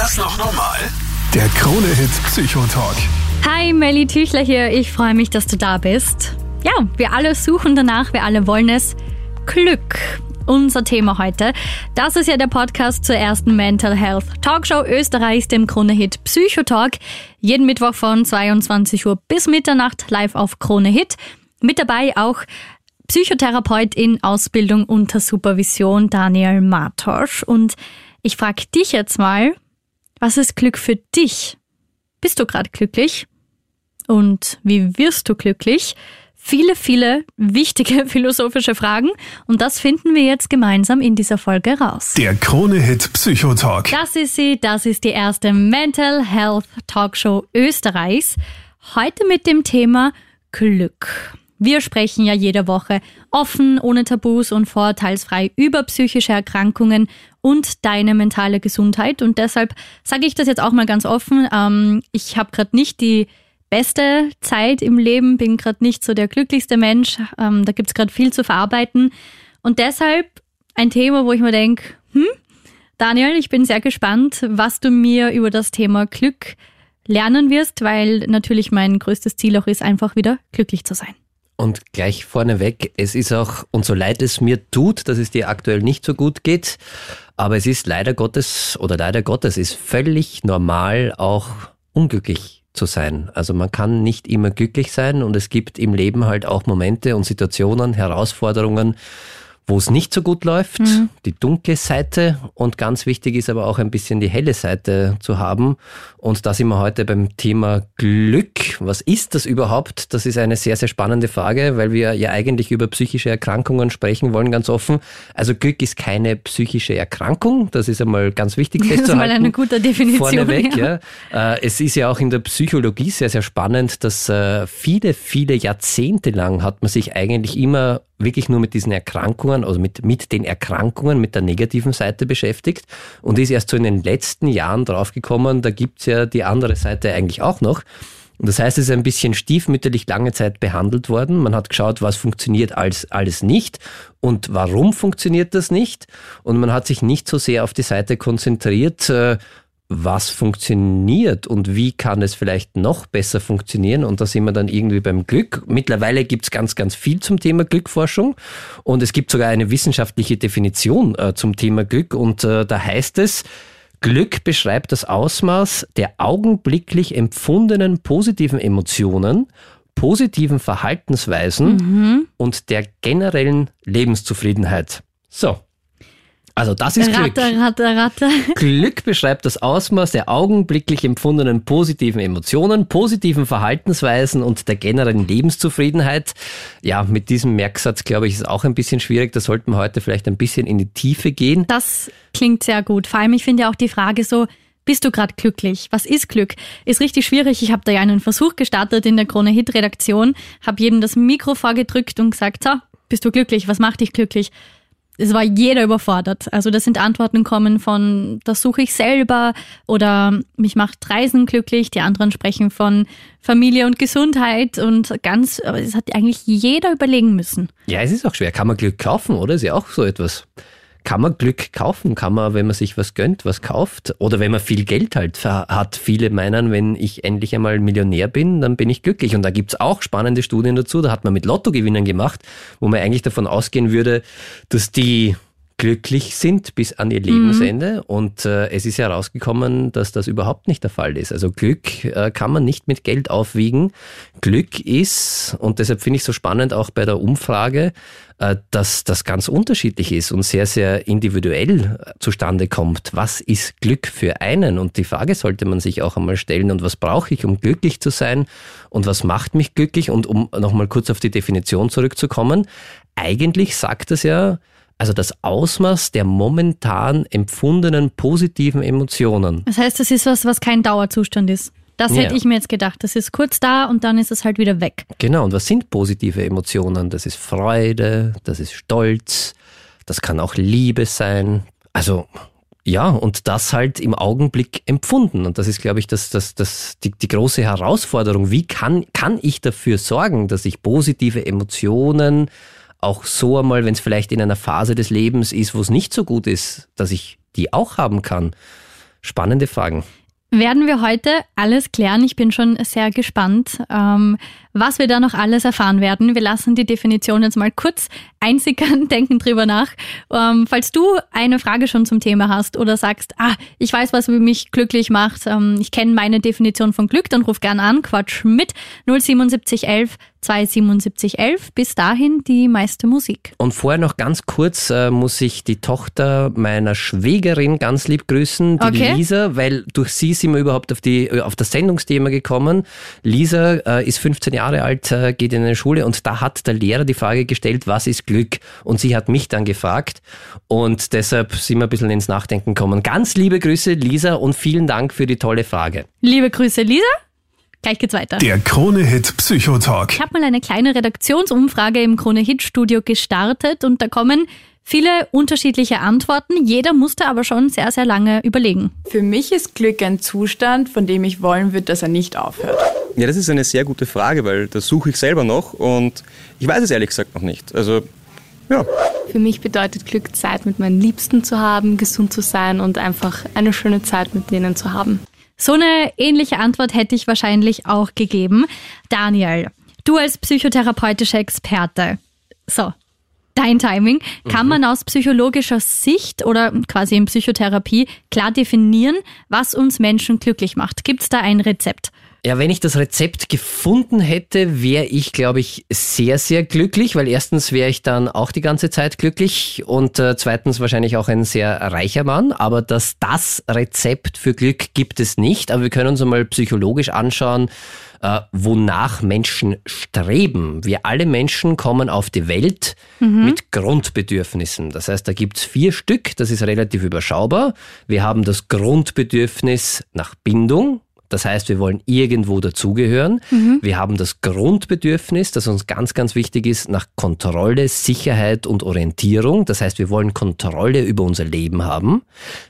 das noch normal? Der Krone-Hit Psychotalk. Hi, Melly Tüchler hier. Ich freue mich, dass du da bist. Ja, wir alle suchen danach, wir alle wollen es. Glück. Unser Thema heute. Das ist ja der Podcast zur ersten Mental Health Talkshow Österreichs, dem Krone-Hit Psychotalk. Jeden Mittwoch von 22 Uhr bis Mitternacht live auf Krone Hit. Mit dabei auch Psychotherapeut in Ausbildung unter Supervision Daniel Martosch. Und ich frage dich jetzt mal, was ist Glück für dich? Bist du gerade glücklich? Und wie wirst du glücklich? Viele, viele wichtige philosophische Fragen und das finden wir jetzt gemeinsam in dieser Folge raus. Der Krone-Hit Psychotalk. Das ist sie, das ist die erste Mental Health Talkshow Österreichs. Heute mit dem Thema Glück. Wir sprechen ja jede Woche offen, ohne Tabus und vorurteilsfrei über psychische Erkrankungen und deine mentale Gesundheit. Und deshalb sage ich das jetzt auch mal ganz offen. Ähm, ich habe gerade nicht die beste Zeit im Leben, bin gerade nicht so der glücklichste Mensch. Ähm, da gibt's gerade viel zu verarbeiten. Und deshalb ein Thema, wo ich mir denke, hm, Daniel, ich bin sehr gespannt, was du mir über das Thema Glück lernen wirst, weil natürlich mein größtes Ziel auch ist, einfach wieder glücklich zu sein. Und gleich vorneweg, es ist auch, und so leid es mir tut, dass es dir aktuell nicht so gut geht, aber es ist leider Gottes, oder leider Gottes, ist völlig normal, auch unglücklich zu sein. Also man kann nicht immer glücklich sein und es gibt im Leben halt auch Momente und Situationen, Herausforderungen, wo es nicht so gut läuft, mhm. die dunkle Seite und ganz wichtig ist aber auch ein bisschen die helle Seite zu haben. Und da sind wir heute beim Thema Glück. Was ist das überhaupt? Das ist eine sehr, sehr spannende Frage, weil wir ja eigentlich über psychische Erkrankungen sprechen wollen, ganz offen. Also Glück ist keine psychische Erkrankung. Das ist einmal ganz wichtig festzuhalten. Das ist mal eine gute Definition. Vorneweg, ja. ja. Äh, es ist ja auch in der Psychologie sehr, sehr spannend, dass äh, viele, viele Jahrzehnte lang hat man sich eigentlich immer wirklich nur mit diesen Erkrankungen, also mit, mit den Erkrankungen, mit der negativen Seite beschäftigt und ist erst so in den letzten Jahren draufgekommen, da gibt's ja die andere Seite eigentlich auch noch. Und das heißt, es ist ein bisschen stiefmütterlich lange Zeit behandelt worden. Man hat geschaut, was funktioniert alles, alles nicht und warum funktioniert das nicht. Und man hat sich nicht so sehr auf die Seite konzentriert, äh, was funktioniert und wie kann es vielleicht noch besser funktionieren. Und da sind wir dann irgendwie beim Glück. Mittlerweile gibt es ganz, ganz viel zum Thema Glückforschung und es gibt sogar eine wissenschaftliche Definition äh, zum Thema Glück und äh, da heißt es, Glück beschreibt das Ausmaß der augenblicklich empfundenen positiven Emotionen, positiven Verhaltensweisen mhm. und der generellen Lebenszufriedenheit. So, also das ist Glück. Ratte, Ratte, Ratte. Glück beschreibt das Ausmaß der augenblicklich empfundenen positiven Emotionen, positiven Verhaltensweisen und der generellen Lebenszufriedenheit. Ja, mit diesem Merksatz, glaube ich, ist auch ein bisschen schwierig. Da sollten wir heute vielleicht ein bisschen in die Tiefe gehen. Das klingt sehr gut. Vor allem, ich finde ja auch die Frage so, bist du gerade glücklich? Was ist Glück? Ist richtig schwierig. Ich habe da ja einen Versuch gestartet in der Krone Hit Redaktion, habe jedem das Mikro vorgedrückt und gesagt, so, bist du glücklich? Was macht dich glücklich? Es war jeder überfordert. Also das sind Antworten kommen von, das suche ich selber oder mich macht Reisen glücklich. Die anderen sprechen von Familie und Gesundheit und ganz, aber es hat eigentlich jeder überlegen müssen. Ja, es ist auch schwer. Kann man Glück kaufen, oder? Ist ja auch so etwas kann man Glück kaufen? Kann man, wenn man sich was gönnt, was kauft? Oder wenn man viel Geld halt hat? Viele meinen, wenn ich endlich einmal Millionär bin, dann bin ich glücklich. Und da gibt's auch spannende Studien dazu. Da hat man mit Lottogewinnern gemacht, wo man eigentlich davon ausgehen würde, dass die glücklich sind bis an ihr Lebensende. Mhm. Und äh, es ist herausgekommen, dass das überhaupt nicht der Fall ist. Also Glück äh, kann man nicht mit Geld aufwiegen. Glück ist, und deshalb finde ich so spannend auch bei der Umfrage, äh, dass das ganz unterschiedlich ist und sehr, sehr individuell äh, zustande kommt. Was ist Glück für einen? Und die Frage sollte man sich auch einmal stellen. Und was brauche ich, um glücklich zu sein? Und was macht mich glücklich? Und um nochmal kurz auf die Definition zurückzukommen. Eigentlich sagt es ja, also das Ausmaß der momentan empfundenen positiven Emotionen. Das heißt, das ist was, was kein Dauerzustand ist. Das ja. hätte ich mir jetzt gedacht. Das ist kurz da und dann ist es halt wieder weg. Genau. Und was sind positive Emotionen? Das ist Freude, das ist Stolz, das kann auch Liebe sein. Also ja, und das halt im Augenblick empfunden. Und das ist, glaube ich, das, das, das, die, die große Herausforderung. Wie kann, kann ich dafür sorgen, dass ich positive Emotionen auch so einmal, wenn es vielleicht in einer Phase des Lebens ist, wo es nicht so gut ist, dass ich die auch haben kann. Spannende Fragen. Werden wir heute alles klären. Ich bin schon sehr gespannt, ähm, was wir da noch alles erfahren werden. Wir lassen die Definition jetzt mal kurz einsickern, denken drüber nach. Ähm, falls du eine Frage schon zum Thema hast oder sagst, ah, ich weiß, was mich glücklich macht, ähm, ich kenne meine Definition von Glück, dann ruf gern an, Quatsch mit 07711 27711. Bis dahin die meiste Musik. Und vorher noch ganz kurz äh, muss ich die Tochter meiner Schwägerin ganz lieb grüßen, die Okay. Lisa, weil durch sie sind wir überhaupt auf, die, äh, auf das Sendungsthema gekommen. Lisa äh, ist 15 Jahre alt, äh, geht in eine Schule und da hat der Lehrer die Frage gestellt, was ist Glück? Und sie hat mich dann gefragt und deshalb sind wir ein bisschen ins Nachdenken gekommen. Ganz liebe Grüße, Lisa, und vielen Dank für die tolle Frage. Liebe Grüße, Lisa. Gleich geht's weiter. Der Krone-Hit Psychotalk. Ich habe mal eine kleine Redaktionsumfrage im Krone-Hit-Studio gestartet und da kommen viele unterschiedliche Antworten. Jeder musste aber schon sehr, sehr lange überlegen. Für mich ist Glück ein Zustand, von dem ich wollen würde, dass er nicht aufhört. Ja, das ist eine sehr gute Frage, weil das suche ich selber noch und ich weiß es ehrlich gesagt noch nicht. Also, ja. Für mich bedeutet Glück, Zeit mit meinen Liebsten zu haben, gesund zu sein und einfach eine schöne Zeit mit denen zu haben. So eine ähnliche Antwort hätte ich wahrscheinlich auch gegeben. Daniel, du als psychotherapeutischer Experte. So, dein Timing. Kann man aus psychologischer Sicht oder quasi in Psychotherapie klar definieren, was uns Menschen glücklich macht? Gibt es da ein Rezept? Ja, wenn ich das Rezept gefunden hätte, wäre ich, glaube ich, sehr, sehr glücklich, weil erstens wäre ich dann auch die ganze Zeit glücklich und äh, zweitens wahrscheinlich auch ein sehr reicher Mann. Aber dass das Rezept für Glück gibt es nicht. Aber wir können uns einmal psychologisch anschauen, äh, wonach Menschen streben. Wir alle Menschen kommen auf die Welt mit Grundbedürfnissen. Das heißt, da gibt's vier Stück, das ist relativ überschaubar. Wir haben das Grundbedürfnis nach Bindung. Das heißt, wir wollen irgendwo dazugehören. Wir haben das Grundbedürfnis, das uns ganz, ganz wichtig ist, nach Kontrolle, Sicherheit und Orientierung. Das heißt, wir wollen Kontrolle über unser Leben haben.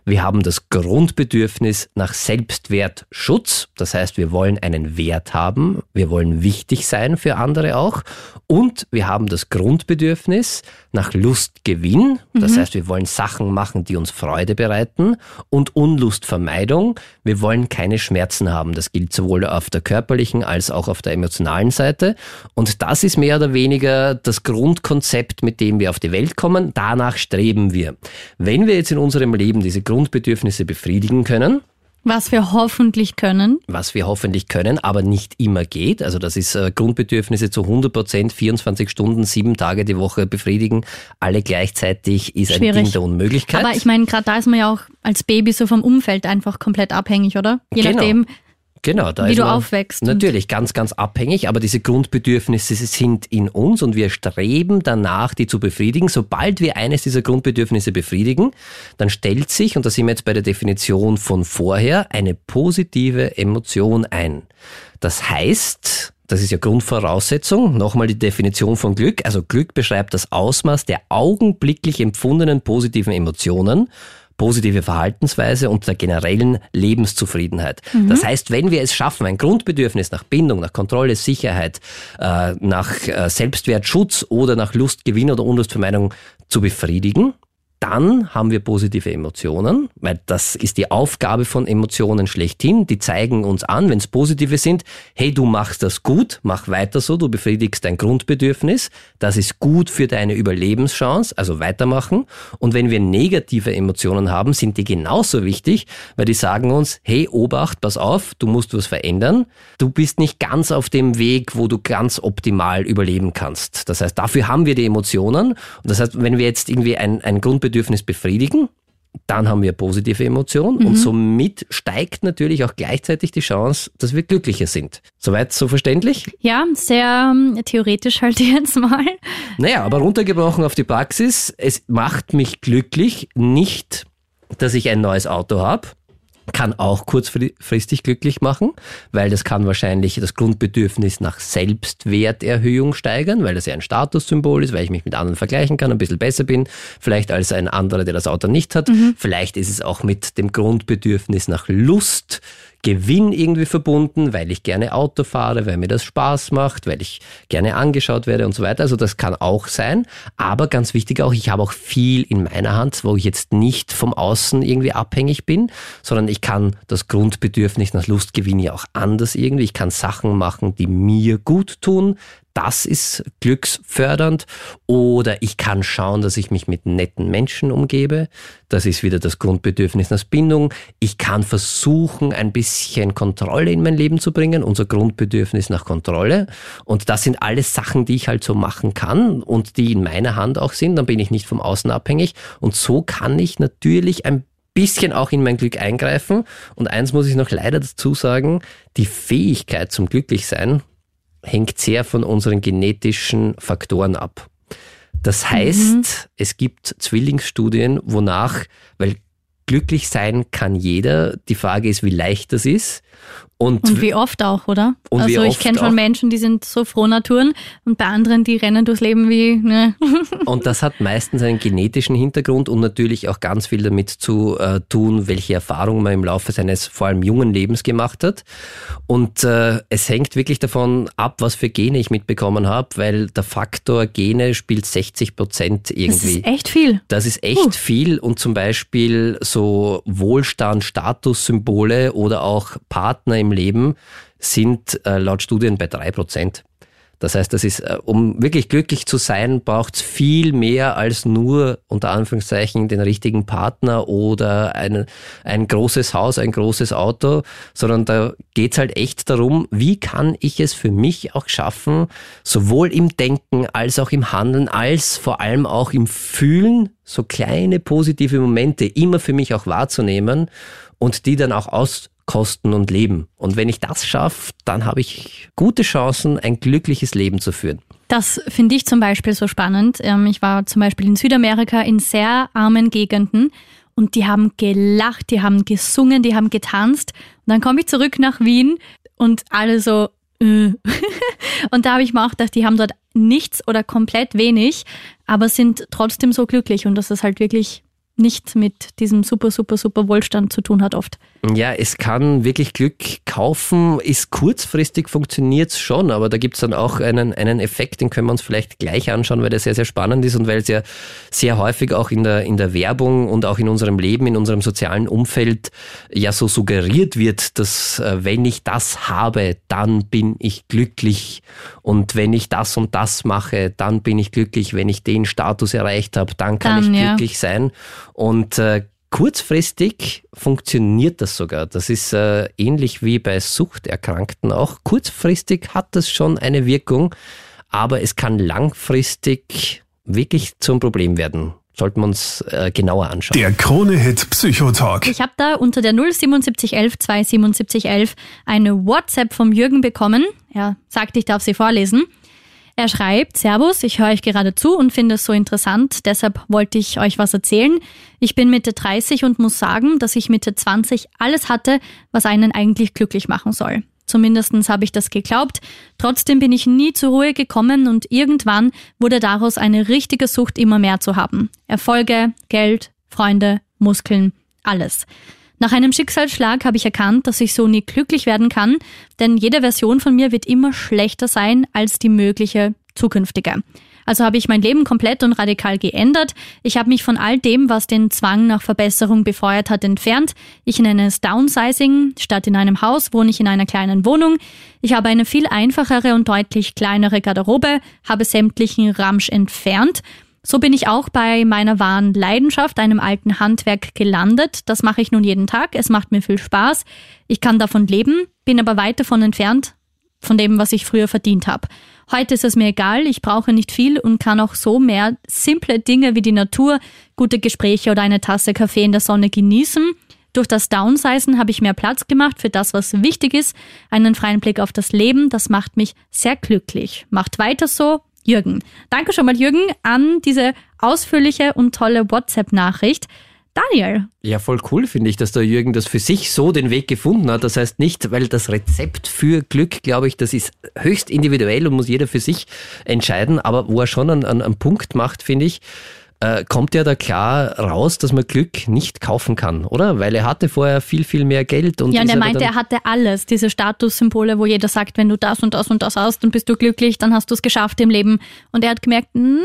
Wir haben das Grundbedürfnis nach Selbstwertschutz. Das heißt, wir wollen einen Wert haben. Wir wollen wichtig sein für andere auch. Und wir haben das Grundbedürfnis nach Lustgewinn. Das heißt, wir wollen Sachen machen, die uns Freude bereiten. Und Unlustvermeidung. Wir wollen keine Schmerzen haben. Das gilt sowohl auf der körperlichen als auch auf der emotionalen Seite. Und das ist mehr oder weniger das Grundkonzept, mit dem wir auf die Welt kommen. Danach streben wir. Wenn wir jetzt in unserem Leben diese Grundbedürfnisse befriedigen können, Was wir hoffentlich können. was wir hoffentlich können, aber nicht immer geht. Also das ist äh, Grundbedürfnisse zu 100 Prozent, 24 Stunden, sieben Tage die Woche befriedigen, alle gleichzeitig ist ein Schwierig. Ding der Unmöglichkeit. Aber ich meine, gerade da ist man ja auch als Baby so vom Umfeld einfach komplett abhängig, oder? Je Genau. nachdem, Genau, da wie du aufwächst. Natürlich, ganz, ganz abhängig, aber diese Grundbedürfnisse sind in uns und wir streben danach, die zu befriedigen. Sobald wir eines dieser Grundbedürfnisse befriedigen, dann stellt sich, und da sind wir jetzt bei der Definition von vorher, eine positive Emotion ein. Das heißt, das ist ja Grundvoraussetzung. Nochmal die Definition von Glück. Also Glück beschreibt das Ausmaß der augenblicklich empfundenen positiven Emotionen positive Verhaltensweise und der generellen Lebenszufriedenheit. Das heißt, wenn wir es schaffen, ein Grundbedürfnis nach Bindung, nach Kontrolle, Sicherheit, äh, nach äh, Selbstwertschutz oder nach Lustgewinn oder Unlustvermeidung zu befriedigen, dann haben wir positive Emotionen, weil das ist die Aufgabe von Emotionen schlechthin. Die zeigen uns an, wenn es positive sind, hey, du machst das gut, mach weiter so, du befriedigst dein Grundbedürfnis, das ist gut für deine Überlebenschance, also weitermachen. Und wenn wir negative Emotionen haben, sind die genauso wichtig, weil die sagen uns, hey, Obacht, pass auf, du musst was verändern, du bist nicht ganz auf dem Weg, wo du ganz optimal überleben kannst. Das heißt, dafür haben wir die Emotionen. Und das heißt, wenn wir jetzt irgendwie ein, ein Grundbedürfnis befriedigen, dann haben wir positive Emotionen und somit steigt natürlich auch gleichzeitig die Chance, dass wir glücklicher sind. Soweit so verständlich? Ja, sehr ähm, theoretisch halt jetzt mal. Naja, aber runtergebrochen auf die Praxis, es macht mich glücklich, nicht, dass ich ein neues Auto habe, kann auch kurzfristig glücklich machen, weil das kann wahrscheinlich das Grundbedürfnis nach Selbstwerterhöhung steigern, weil das ja ein Statussymbol ist, weil ich mich mit anderen vergleichen kann, ein bisschen besser bin, vielleicht als ein anderer, der das Auto nicht hat. Mhm. Vielleicht ist es auch mit dem Grundbedürfnis nach Lust Gewinn irgendwie verbunden, weil ich gerne Auto fahre, weil mir das Spaß macht, weil ich gerne angeschaut werde und so weiter. Also das kann auch sein. Aber ganz wichtig auch, ich habe auch viel in meiner Hand, wo ich jetzt nicht vom Außen irgendwie abhängig bin, sondern ich kann das Grundbedürfnis nach Lustgewinn ja auch anders irgendwie. Ich kann Sachen machen, die mir gut tun, das ist glücksfördernd. Oder ich kann schauen, dass ich mich mit netten Menschen umgebe. Das ist wieder das Grundbedürfnis nach Bindung. Ich kann versuchen, ein bisschen Kontrolle in mein Leben zu bringen, unser Grundbedürfnis nach Kontrolle. Und das sind alles Sachen, die ich halt so machen kann und die in meiner Hand auch sind. Dann bin ich nicht vom Außen abhängig. Und so kann ich natürlich ein bisschen auch in mein Glück eingreifen. Und eins muss ich noch leider dazu sagen, die Fähigkeit zum Glücklichsein hängt sehr von unseren genetischen Faktoren ab. Das heißt, mhm. es gibt Zwillingsstudien, wonach, weil glücklich sein kann jeder, die Frage ist, wie leicht das ist. Und, und wie oft auch, oder? Also ich kenne schon Menschen, die sind so froh Naturen und bei anderen, die rennen durchs Leben wie. Ne. Und das hat meistens einen genetischen Hintergrund und natürlich auch ganz viel damit zu äh, tun, welche Erfahrungen man im Laufe seines vor allem jungen Lebens gemacht hat. Und äh, es hängt wirklich davon ab, was für Gene ich mitbekommen habe, weil der Faktor Gene spielt 60 Prozent irgendwie. Das ist echt viel. Das ist echt uh. viel und zum Beispiel so Wohlstand, Statussymbole oder auch Partner im Leben sind äh, laut Studien bei drei Prozent. Das heißt, das ist, äh, um wirklich glücklich zu sein, braucht es viel mehr als nur unter Anführungszeichen den richtigen Partner oder ein, ein großes Haus, ein großes Auto, sondern da geht es halt echt darum, wie kann ich es für mich auch schaffen, sowohl im Denken als auch im Handeln, als vor allem auch im Fühlen, so kleine positive Momente immer für mich auch wahrzunehmen und die dann auch aus kosten und leben. Und wenn ich das schaffe, dann habe ich gute Chancen, ein glückliches Leben zu führen. Das finde ich zum Beispiel so spannend. Ähm, ich war zum Beispiel in Südamerika in sehr armen Gegenden und die haben gelacht, die haben gesungen, die haben getanzt. Und dann komme ich zurück nach Wien und alle so. Äh. und da habe ich mir auch gedacht, die haben dort nichts oder komplett wenig, aber sind trotzdem so glücklich und das ist halt wirklich nicht mit diesem super, super, super Wohlstand zu tun hat oft. Ja, es kann wirklich Glück kaufen, ist kurzfristig funktioniert es schon, aber da gibt es dann auch einen, einen Effekt, den können wir uns vielleicht gleich anschauen, weil der sehr, sehr spannend ist und weil es ja sehr häufig auch in der, in der Werbung und auch in unserem Leben, in unserem sozialen Umfeld ja so suggeriert wird, dass äh, wenn ich das habe, dann bin ich glücklich. Und wenn ich das und das mache, dann bin ich glücklich, wenn ich den Status erreicht habe, dann kann dann, ich glücklich ja. sein. Und äh, Kurzfristig funktioniert das sogar. Das ist äh, ähnlich wie bei Suchterkrankten auch. Kurzfristig hat das schon eine Wirkung, aber es kann langfristig wirklich zum Problem werden. Sollten wir uns äh, genauer anschauen. Der Krone-Hit Psychotalk. Ich habe da unter der 07711 27711 eine WhatsApp vom Jürgen bekommen. Er sagt, ich darf sie vorlesen. Er schreibt, Servus, ich höre euch gerade zu und finde es so interessant, deshalb wollte ich euch was erzählen. Ich bin Mitte 30 und muss sagen, dass ich Mitte 20 alles hatte, was einen eigentlich glücklich machen soll. Zumindestens habe ich das geglaubt. Trotzdem bin ich nie zur Ruhe gekommen und irgendwann wurde daraus eine richtige Sucht, immer mehr zu haben. Erfolge, Geld, Freunde, Muskeln, alles. Nach einem Schicksalsschlag habe ich erkannt, dass ich so nie glücklich werden kann, denn jede Version von mir wird immer schlechter sein als die mögliche zukünftige. Also habe ich mein Leben komplett und radikal geändert. Ich habe mich von all dem, was den Zwang nach Verbesserung befeuert hat, entfernt. Ich nenne es Downsizing. Statt in einem Haus wohne ich in einer kleinen Wohnung. Ich habe eine viel einfachere und deutlich kleinere Garderobe, habe sämtlichen Ramsch entfernt so bin ich auch bei meiner wahren Leidenschaft, einem alten Handwerk, gelandet. Das mache ich nun jeden Tag. Es macht mir viel Spaß. Ich kann davon leben, bin aber weit davon entfernt von dem, was ich früher verdient habe. Heute ist es mir egal, ich brauche nicht viel und kann auch so mehr simple Dinge wie die Natur, gute Gespräche oder eine Tasse Kaffee in der Sonne genießen. Durch das Downsizen habe ich mehr Platz gemacht für das, was wichtig ist, einen freien Blick auf das Leben, das macht mich sehr glücklich. Macht weiter so, Jürgen. Danke schon mal, Jürgen, an diese ausführliche und tolle WhatsApp-Nachricht. Daniel. Ja, voll cool finde ich, dass der Jürgen das für sich so den Weg gefunden hat. Das heißt nicht, weil das Rezept für Glück, glaube ich, das ist höchst individuell und muss jeder für sich entscheiden. Aber wo er schon einen, einen, Punkt macht, finde ich, äh, kommt ja da klar raus, dass man Glück nicht kaufen kann, oder? Weil er hatte vorher viel, viel mehr Geld. Und ja, und er meinte, er hatte alles, diese Statussymbole, wo jeder sagt, wenn du das und das und das hast, dann bist du glücklich, dann hast du es geschafft im Leben. Und er hat gemerkt, na,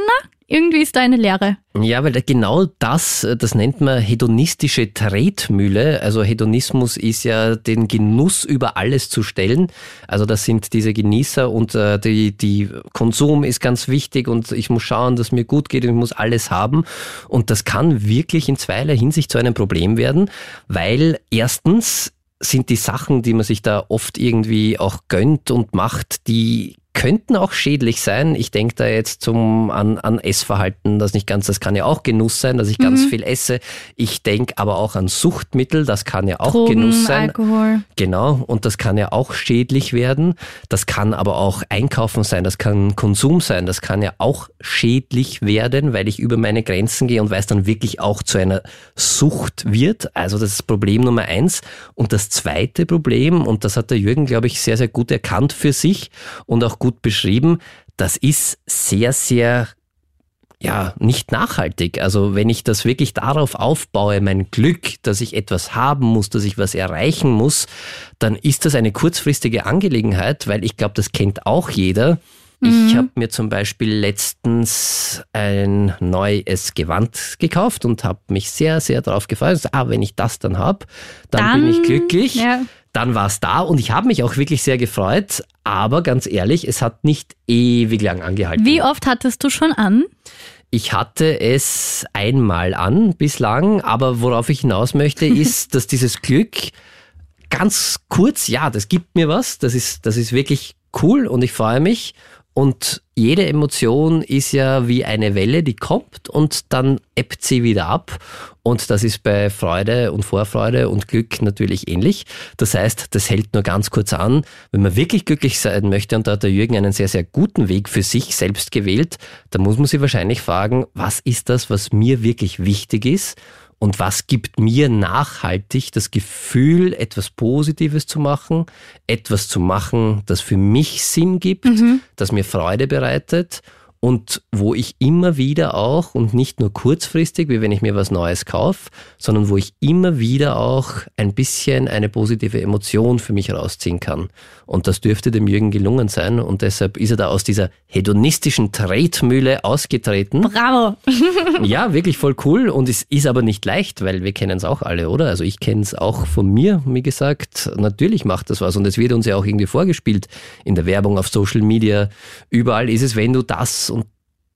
irgendwie ist da eine Leere. Ja, weil genau das, das nennt man hedonistische Tretmühle. Also Hedonismus ist ja den Genuss über alles zu stellen. Also das sind diese Genießer und äh, die, die Konsum ist ganz wichtig und ich muss schauen, dass mir gut geht und ich muss alles haben. Und das kann wirklich in zweierlei Hinsicht zu einem Problem werden, weil erstens sind die Sachen, die man sich da oft irgendwie auch gönnt und macht, die könnten auch schädlich sein. Ich denke da jetzt zum, an, an Essverhalten, das nicht ganz, das kann ja auch Genuss sein, dass ich ganz Mhm. viel esse. Ich denke aber auch an Suchtmittel, das kann ja auch Drogen, Genuss sein. Alkohol. Genau, und das kann ja auch schädlich werden. Das kann aber auch Einkaufen sein, das kann Konsum sein, das kann ja auch schädlich werden, weil ich über meine Grenzen gehe und weil es dann wirklich auch zu einer Sucht wird. Also das ist Problem Nummer eins. Und das zweite Problem, und das hat der Jürgen, glaube ich, sehr, sehr gut erkannt für sich und auch gut beschrieben, das ist sehr, sehr ja, nicht nachhaltig. Also wenn ich das wirklich darauf aufbaue, mein Glück, dass ich etwas haben muss, dass ich was erreichen muss, dann ist das eine kurzfristige Angelegenheit, weil ich glaube, das kennt auch jeder. Ich habe mir zum Beispiel letztens ein neues Gewand gekauft und habe mich sehr, sehr darauf gefreut. Ah, wenn ich das dann habe, dann, bin ich glücklich. Ja. Dann war es da und ich habe mich auch wirklich sehr gefreut. Aber ganz ehrlich, es hat nicht ewig lang angehalten. Wie oft hattest du schon an? Ich hatte es einmal an bislang, aber worauf ich hinaus möchte, ist, dass dieses Glück ganz kurz, ja, das gibt mir was, das ist, das ist wirklich cool und ich freue mich. Und jede Emotion ist ja wie eine Welle, die kommt und dann ebbt sie wieder ab. Und das ist bei Freude und Vorfreude und Glück natürlich ähnlich. Das heißt, das hält nur ganz kurz an. Wenn man wirklich glücklich sein möchte, und da hat der Jürgen einen sehr, sehr guten Weg für sich selbst gewählt, dann muss man sich wahrscheinlich fragen, was ist das, was mir wirklich wichtig ist? Und was gibt mir nachhaltig das Gefühl, etwas Positives zu machen, etwas zu machen, das für mich Sinn gibt, das mir Freude bereitet und wo ich immer wieder auch und nicht nur kurzfristig, wie wenn ich mir was Neues kaufe, sondern wo ich immer wieder auch ein bisschen eine positive Emotion für mich rausziehen kann. Und das dürfte dem Jürgen gelungen sein und deshalb ist er da aus dieser hedonistischen Tretmühle ausgetreten. Bravo. Ja, wirklich voll cool und es ist aber nicht leicht, weil wir kennen es auch alle, oder? Also ich kenne es auch von mir, wie gesagt, natürlich macht das was und es wird uns ja auch irgendwie vorgespielt in der Werbung, auf Social Media, überall ist es, wenn du das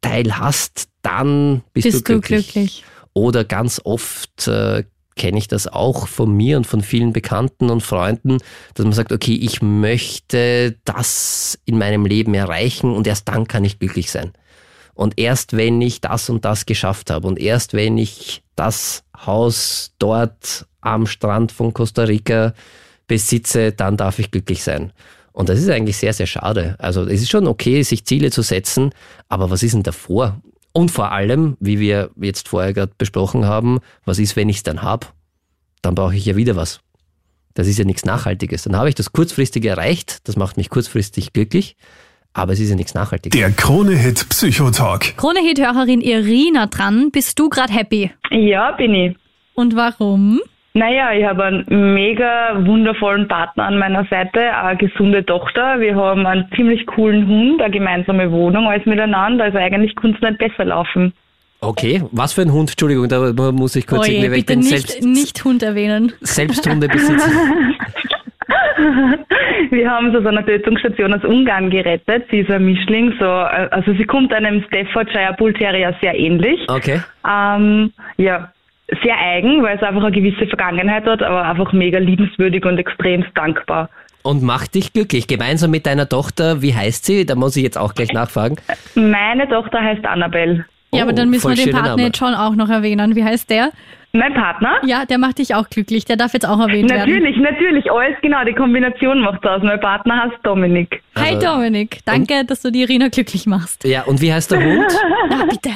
Teil hast, dann bist, Bist du du glücklich. glücklich. Oder ganz oft äh, kenne ich das auch von mir und von vielen Bekannten und Freunden, dass man sagt, okay, ich möchte das in meinem Leben erreichen und erst dann kann ich glücklich sein. Und erst wenn ich das und das geschafft habe und erst wenn ich das Haus dort am Strand von Costa Rica besitze, dann darf ich glücklich sein. Und das ist eigentlich sehr, sehr schade. Also es ist schon okay, sich Ziele zu setzen, aber was ist denn davor? Und vor allem, wie wir jetzt vorher gerade besprochen haben, was ist, wenn ich es dann habe? Dann brauche ich ja wieder was. Das ist ja nichts Nachhaltiges. Dann habe ich das kurzfristig erreicht, das macht mich kurzfristig glücklich, aber es ist ja nichts Nachhaltiges. Der Krone-Hit Psychotalk. Krone-Hit-Hörerin Irina dran. Bist du gerade happy? Ja, bin ich. Und warum? Naja, ich habe einen mega wundervollen Partner an meiner Seite, eine gesunde Tochter. Wir haben einen ziemlich coolen Hund, eine gemeinsame Wohnung, alles miteinander. Also eigentlich kann es nicht besser laufen. Okay, was für ein Hund? Entschuldigung, da muss ich kurz weil ich bitte nicht, selbst, nicht Hund erwähnen. selbst Hundebesitzer. Wir haben sie aus einer Tötungsstation aus Ungarn gerettet. Sie ist ein Mischling, so, äh, also sie kommt einem Staffordshire Bull Terrier sehr ähnlich. Okay. Ähm, ja, sehr eigen, weil es einfach eine gewisse Vergangenheit hat, aber einfach mega liebenswürdig und extremst dankbar. Und macht dich glücklich. Gemeinsam mit deiner Tochter, wie heißt sie? Da muss ich jetzt auch gleich nachfragen. Meine Tochter heißt Annabelle. Ja, aber Oh, dann müssen wir den Partner Name. jetzt schon auch noch erwähnen. Wie heißt der? Mein Partner? Ja, der macht dich auch glücklich. Der darf jetzt auch erwähnt werden. Natürlich, natürlich, alles genau, die Kombination macht's aus. Mein Partner heißt Dominik. Hi Also- Dominik, danke, dass du die Irina glücklich machst. Ja, und wie heißt der Hund? Na, bitte.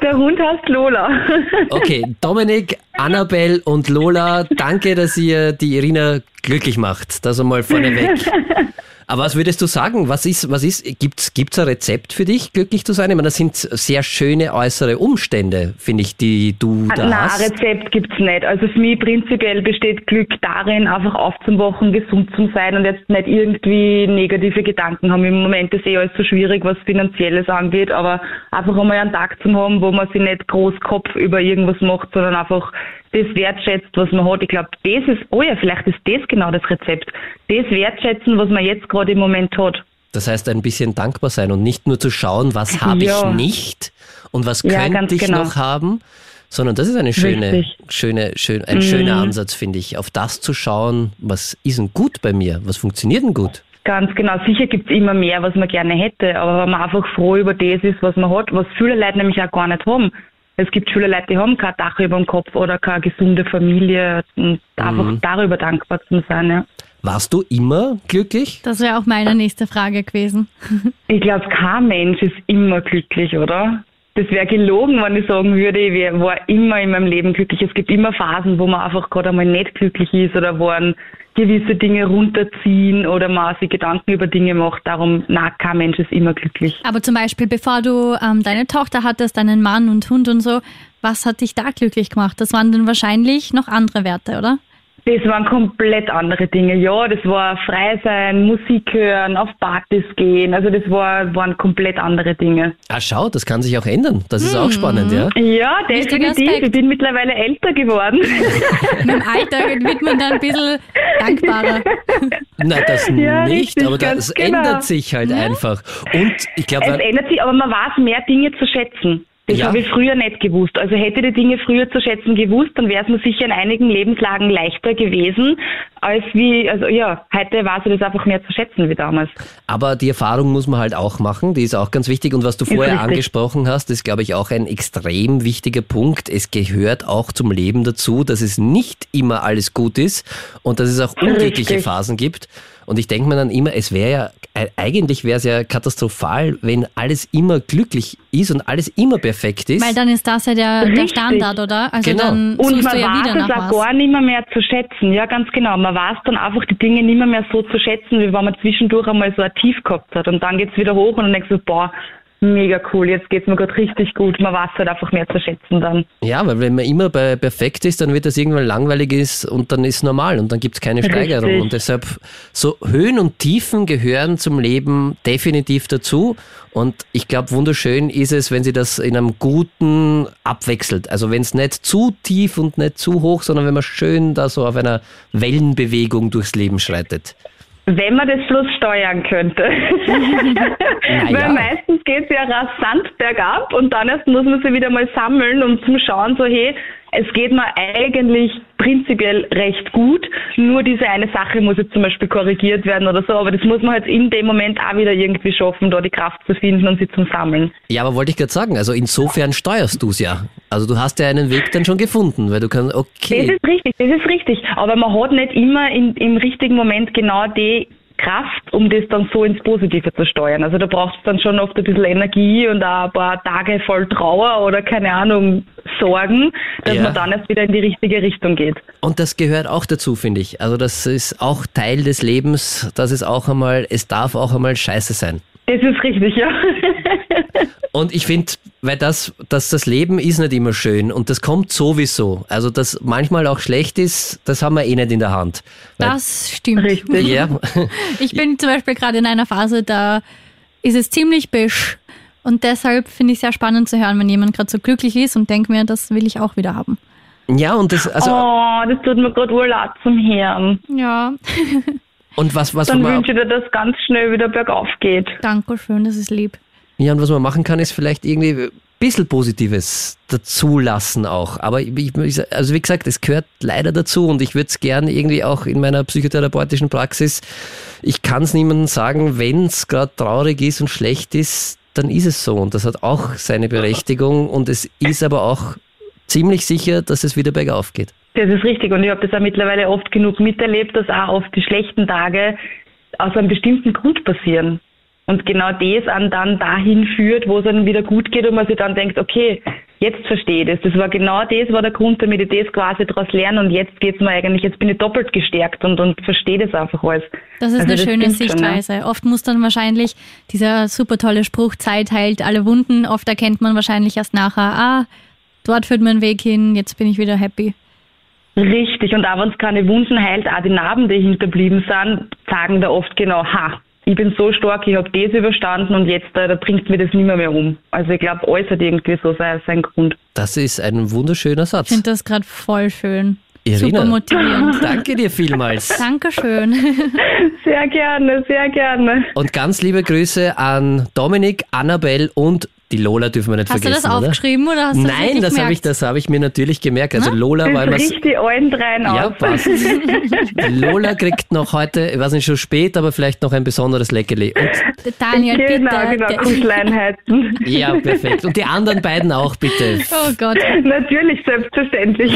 Der Hund heißt Lola. Okay, Dominik, Annabelle und Lola, danke, dass ihr die Irina glücklich macht. Das einmal vorneweg. Aber was würdest du sagen? Was ist, was ist, gibt's, gibt's ein Rezept für dich, glücklich zu sein? Ich meine, das sind sehr schöne äußere Umstände, finde ich, die du da Nein, ein hast. Rezept gibt's nicht. Also für mich prinzipiell besteht Glück darin, einfach aufzuwachen, gesund zu sein und jetzt nicht irgendwie negative Gedanken haben. Im Moment ist eh alles so schwierig, was Finanzielles angeht, aber einfach einmal einen Tag zu haben, wo man sich nicht groß Kopf über irgendwas macht, sondern einfach das wertschätzt, was man hat. Ich glaube, das ist, oh ja, vielleicht ist das genau das Rezept. Das wertschätzen, was man jetzt gerade im Moment hat. Das heißt, ein bisschen dankbar sein und nicht nur zu schauen, was habe Ja. ich nicht und was Ja, könnte ich genau. noch haben, sondern das ist eine schöne, Richtig. schöne, schön, ein schöner Ansatz, finde ich, auf das zu schauen, was ist denn gut bei mir, was funktioniert denn gut. Ganz genau. Sicher gibt's immer mehr, was man gerne hätte, aber wenn man einfach froh über das ist, was man hat, was viele Leute nämlich auch gar nicht haben. Es gibt viele Leute, die haben kein Dach über dem Kopf oder keine gesunde Familie und einfach darüber dankbar zu sein. Ja. Warst du immer glücklich? Das wäre auch meine nächste Frage gewesen. Ich glaube, kein Mensch ist immer glücklich, oder? Das wäre gelogen, wenn ich sagen würde, ich war immer in meinem Leben glücklich. Es gibt immer Phasen, wo man einfach gerade einmal nicht glücklich ist oder wo einen gewisse Dinge runterziehen oder man sich Gedanken über Dinge macht. Darum, na, kein Mensch ist immer glücklich. Aber zum Beispiel, bevor du ähm, deine Tochter hattest, deinen Mann und Hund und so, was hat dich da glücklich gemacht? Das waren dann wahrscheinlich noch andere Werte, oder? Das waren komplett andere Dinge. Ja, das war frei sein, Musik hören, auf Partys gehen. Also das war, waren komplett andere Dinge. Ah, schau, das kann sich auch ändern. Das ist auch spannend, ja? Ja, definitiv. Ich bin mittlerweile älter geworden. Mit dem Alter wird man dann ein bisschen dankbarer. Nein, das Ja, nicht, richtig, aber das genau. ändert sich halt einfach. Und ich glaube, Es ändert sich, aber man weiß mehr Dinge zu schätzen. Das Ja. habe ich früher nicht gewusst. Also hätte ich die Dinge früher zu schätzen gewusst, dann wäre es mir sicher in einigen Lebenslagen leichter gewesen, als wie, also ja, heute weiß ich das einfach mehr zu schätzen wie damals. Aber die Erfahrung muss man halt auch machen, die ist auch ganz wichtig. Und was du vorher angesprochen hast, ist, glaube ich, auch ein extrem wichtiger Punkt. Es gehört auch zum Leben dazu, dass es nicht immer alles gut ist und dass es auch unglückliche. Phasen gibt. Und ich denke mir dann immer, es wäre ja, äh, eigentlich wäre es ja katastrophal, wenn alles immer glücklich ist und alles immer perfekt ist. Weil dann ist das ja der, der. Standard, oder? Also Genau. dann Und man ja weiß es auch was. gar nicht mehr, mehr zu schätzen. Ja, ganz genau. Man weiß dann einfach die Dinge nicht mehr, mehr so zu schätzen, wie wenn man zwischendurch einmal so ein Tief gehabt hat. Und dann geht's wieder hoch und dann denkst du, boah, mega cool, jetzt geht's mir gerade richtig gut. Man weiß halt einfach mehr zu schätzen dann. Ja, weil wenn man immer bei perfekt ist, dann wird das irgendwann langweilig ist und dann ist normal und dann gibt es keine Steigerung. Richtig. Und deshalb, so Höhen und Tiefen gehören zum Leben definitiv dazu. Und ich glaube, wunderschön ist es, wenn sie das in einem guten abwechselt. Also wenn es nicht zu tief und nicht zu hoch, sondern wenn man schön da so auf einer Wellenbewegung durchs Leben schreitet. Wenn man das Fluss steuern könnte. Weil ja. meistens geht's ja rasant bergab und dann erst muss man sich wieder mal sammeln, um zum Schauen, so hey, es geht mir eigentlich prinzipiell recht gut, nur diese eine Sache muss jetzt zum Beispiel korrigiert werden oder so, aber das muss man halt in dem Moment auch wieder irgendwie schaffen, da die Kraft zu finden und sie zum Sammeln. Ja, aber wollte ich gerade sagen, also insofern steuerst du es ja. Also du hast ja einen Weg dann schon gefunden, weil du kannst, Das okay, ist richtig, das ist richtig. Aber man hat nicht immer in, im richtigen Moment genau die Kraft, um das dann so ins Positive zu steuern. Also da braucht es dann schon oft ein bisschen Energie und auch ein paar Tage voll Trauer oder keine Ahnung, Sorgen, dass Ja. man dann erst wieder in die richtige Richtung geht. Und das gehört auch dazu, finde ich. Also das ist auch Teil des Lebens, dass es auch einmal, es darf auch einmal scheiße sein. Das ist richtig, ja. Und ich finde, weil das, dass das Leben ist nicht immer schön und das kommt sowieso. Also dass manchmal auch schlecht ist, das haben wir eh nicht in der Hand. Weil- Das stimmt. Richtig. Ja, Ich bin zum Beispiel gerade in einer Phase, da ist es ziemlich bisch. Und deshalb finde ich es sehr spannend zu hören, wenn jemand gerade so glücklich ist und denke mir, das will ich auch wieder haben. ja und das, also, oh, das tut mir gerade wohl leid zum Hören. Ja, und was, was Dann man, wünsche ich dir, dass es ganz schnell wieder bergauf geht. danke schön, das ist lieb. ja, und was man machen kann, ist vielleicht irgendwie ein bisschen Positives dazulassen auch. Aber ich, ich- also wie gesagt, es gehört leider dazu und ich würde es gern irgendwie auch in meiner psychotherapeutischen Praxis, ich kann es niemandem sagen, wenn es gerade traurig ist und schlecht ist, dann ist es so und das hat auch seine Berechtigung und es ist aber auch ziemlich sicher, dass es wieder bergauf geht. Das ist richtig und ich habe das auch mittlerweile oft genug miterlebt, dass auch oft die schlechten Tage aus einem bestimmten Grund passieren. Und genau das an dann dahin führt, wo es dann wieder gut geht und man sich dann denkt, okay, jetzt verstehe ich das. Das war genau das, war der Grund, damit ich das quasi daraus lerne und jetzt geht's mir eigentlich, jetzt bin ich doppelt gestärkt und, und verstehe das einfach alles. Das ist Also eine das schöne stimmt schon, Sichtweise. Oft muss dann wahrscheinlich dieser super tolle Spruch, Zeit heilt alle Wunden. Oft erkennt man wahrscheinlich erst nachher, ah, dort führt mein Weg hin, jetzt bin ich wieder happy. Richtig, und auch wenn es keine Wunden heilt, auch die Narben, die hinterblieben sind, sagen da oft genau, ha, ich bin so stark, ich habe das überstanden und jetzt äh, da bringt mir das nicht mehr, mehr um. Also ich glaube, alles hat irgendwie so sein, seinen Grund. Das ist ein wunderschöner Ich Satz. finde das gerade voll schön. Irina. Super motivierend. Danke dir vielmals. Dankeschön. Sehr gerne, sehr gerne. Und ganz liebe Grüße an Dominik, Annabelle und die Lola dürfen wir nicht Hast du vergessen, das oder? aufgeschrieben oder hast du das Nein, wirklich das habe ich, das hab ich mir natürlich gemerkt. Also Lola war immer... Das riecht die allen dreien Ja, aus. passt. Lola kriegt noch heute, ich weiß nicht, schon spät, aber vielleicht noch ein besonderes Leckerli. Und, Daniel, bitte. genau, genau, Ge- Kuscheleinheiten. ja, perfekt. Und die anderen beiden auch, bitte. Oh Gott. Natürlich, selbstverständlich.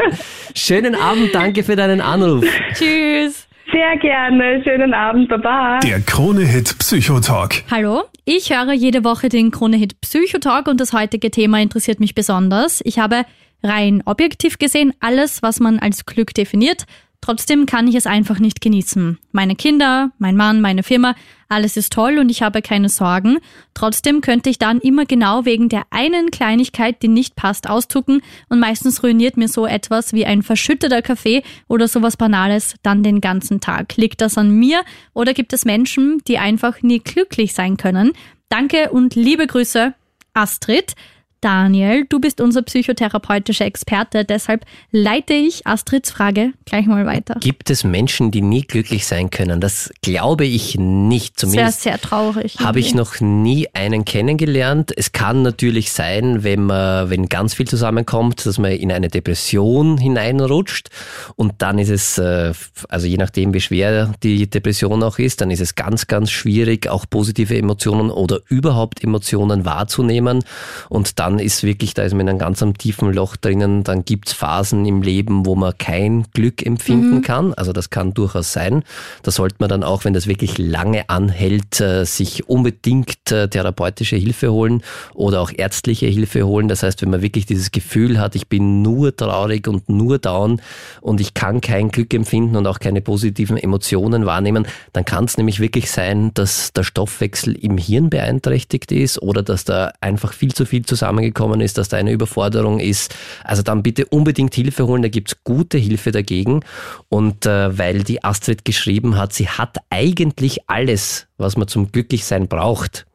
Schönen Abend, danke für deinen Anruf. Tschüss. Sehr gerne. Schönen Abend. Baba. Der Krone-Hit Psychotalk. Hallo, ich höre jede Woche den Krone-Hit Psychotalk und das heutige Thema interessiert mich besonders. Ich habe rein objektiv gesehen alles, was man als Glück definiert. Trotzdem kann ich es einfach nicht genießen. Meine Kinder, mein Mann, meine Firma, alles ist toll und ich habe keine Sorgen. Trotzdem könnte ich dann immer genau wegen der einen Kleinigkeit, die nicht passt, auszucken und meistens ruiniert mir so etwas wie ein verschütteter Kaffee oder sowas Banales dann den ganzen Tag. Liegt das an mir oder gibt es Menschen, die einfach nie glücklich sein können? Danke und liebe Grüße, Astrid. Daniel, du bist unser psychotherapeutischer Experte, deshalb leite ich Astrids Frage gleich mal weiter. Gibt es Menschen, die nie glücklich sein können? Das glaube ich nicht. Sehr, Zumindest sehr traurig. habe ich noch nie einen kennengelernt. Es kann natürlich sein, wenn man, wenn ganz viel zusammenkommt, dass man in eine Depression hineinrutscht und dann ist es, äh, also je nachdem, wie schwer die Depression auch ist, dann ist es ganz, ganz schwierig, auch positive Emotionen oder überhaupt Emotionen wahrzunehmen und dann ist wirklich, da ist man in einem ganz am tiefen Loch drinnen, dann gibt's Phasen im Leben, wo man kein Glück empfinden kann, also das kann durchaus sein. Da sollte man dann auch, wenn das wirklich lange anhält, äh, sich unbedingt äh, therapeutische Hilfe holen oder auch ärztliche Hilfe holen. Das heißt, wenn man wirklich dieses Gefühl hat, ich bin nur traurig und nur down und ich kann kein Glück empfinden und auch keine positiven Emotionen wahrnehmen, dann kann es nämlich wirklich sein, dass der Stoffwechsel im Hirn beeinträchtigt ist oder dass da einfach viel zu viel zusammengekommen ist, dass da eine Überforderung ist. Also dann bitte unbedingt Hilfe holen, da gibt's gute Hilfe dagegen. Und äh, weil die Astrid geschrieben hat, sie hat eigentlich alles, was man zum Glücklichsein braucht.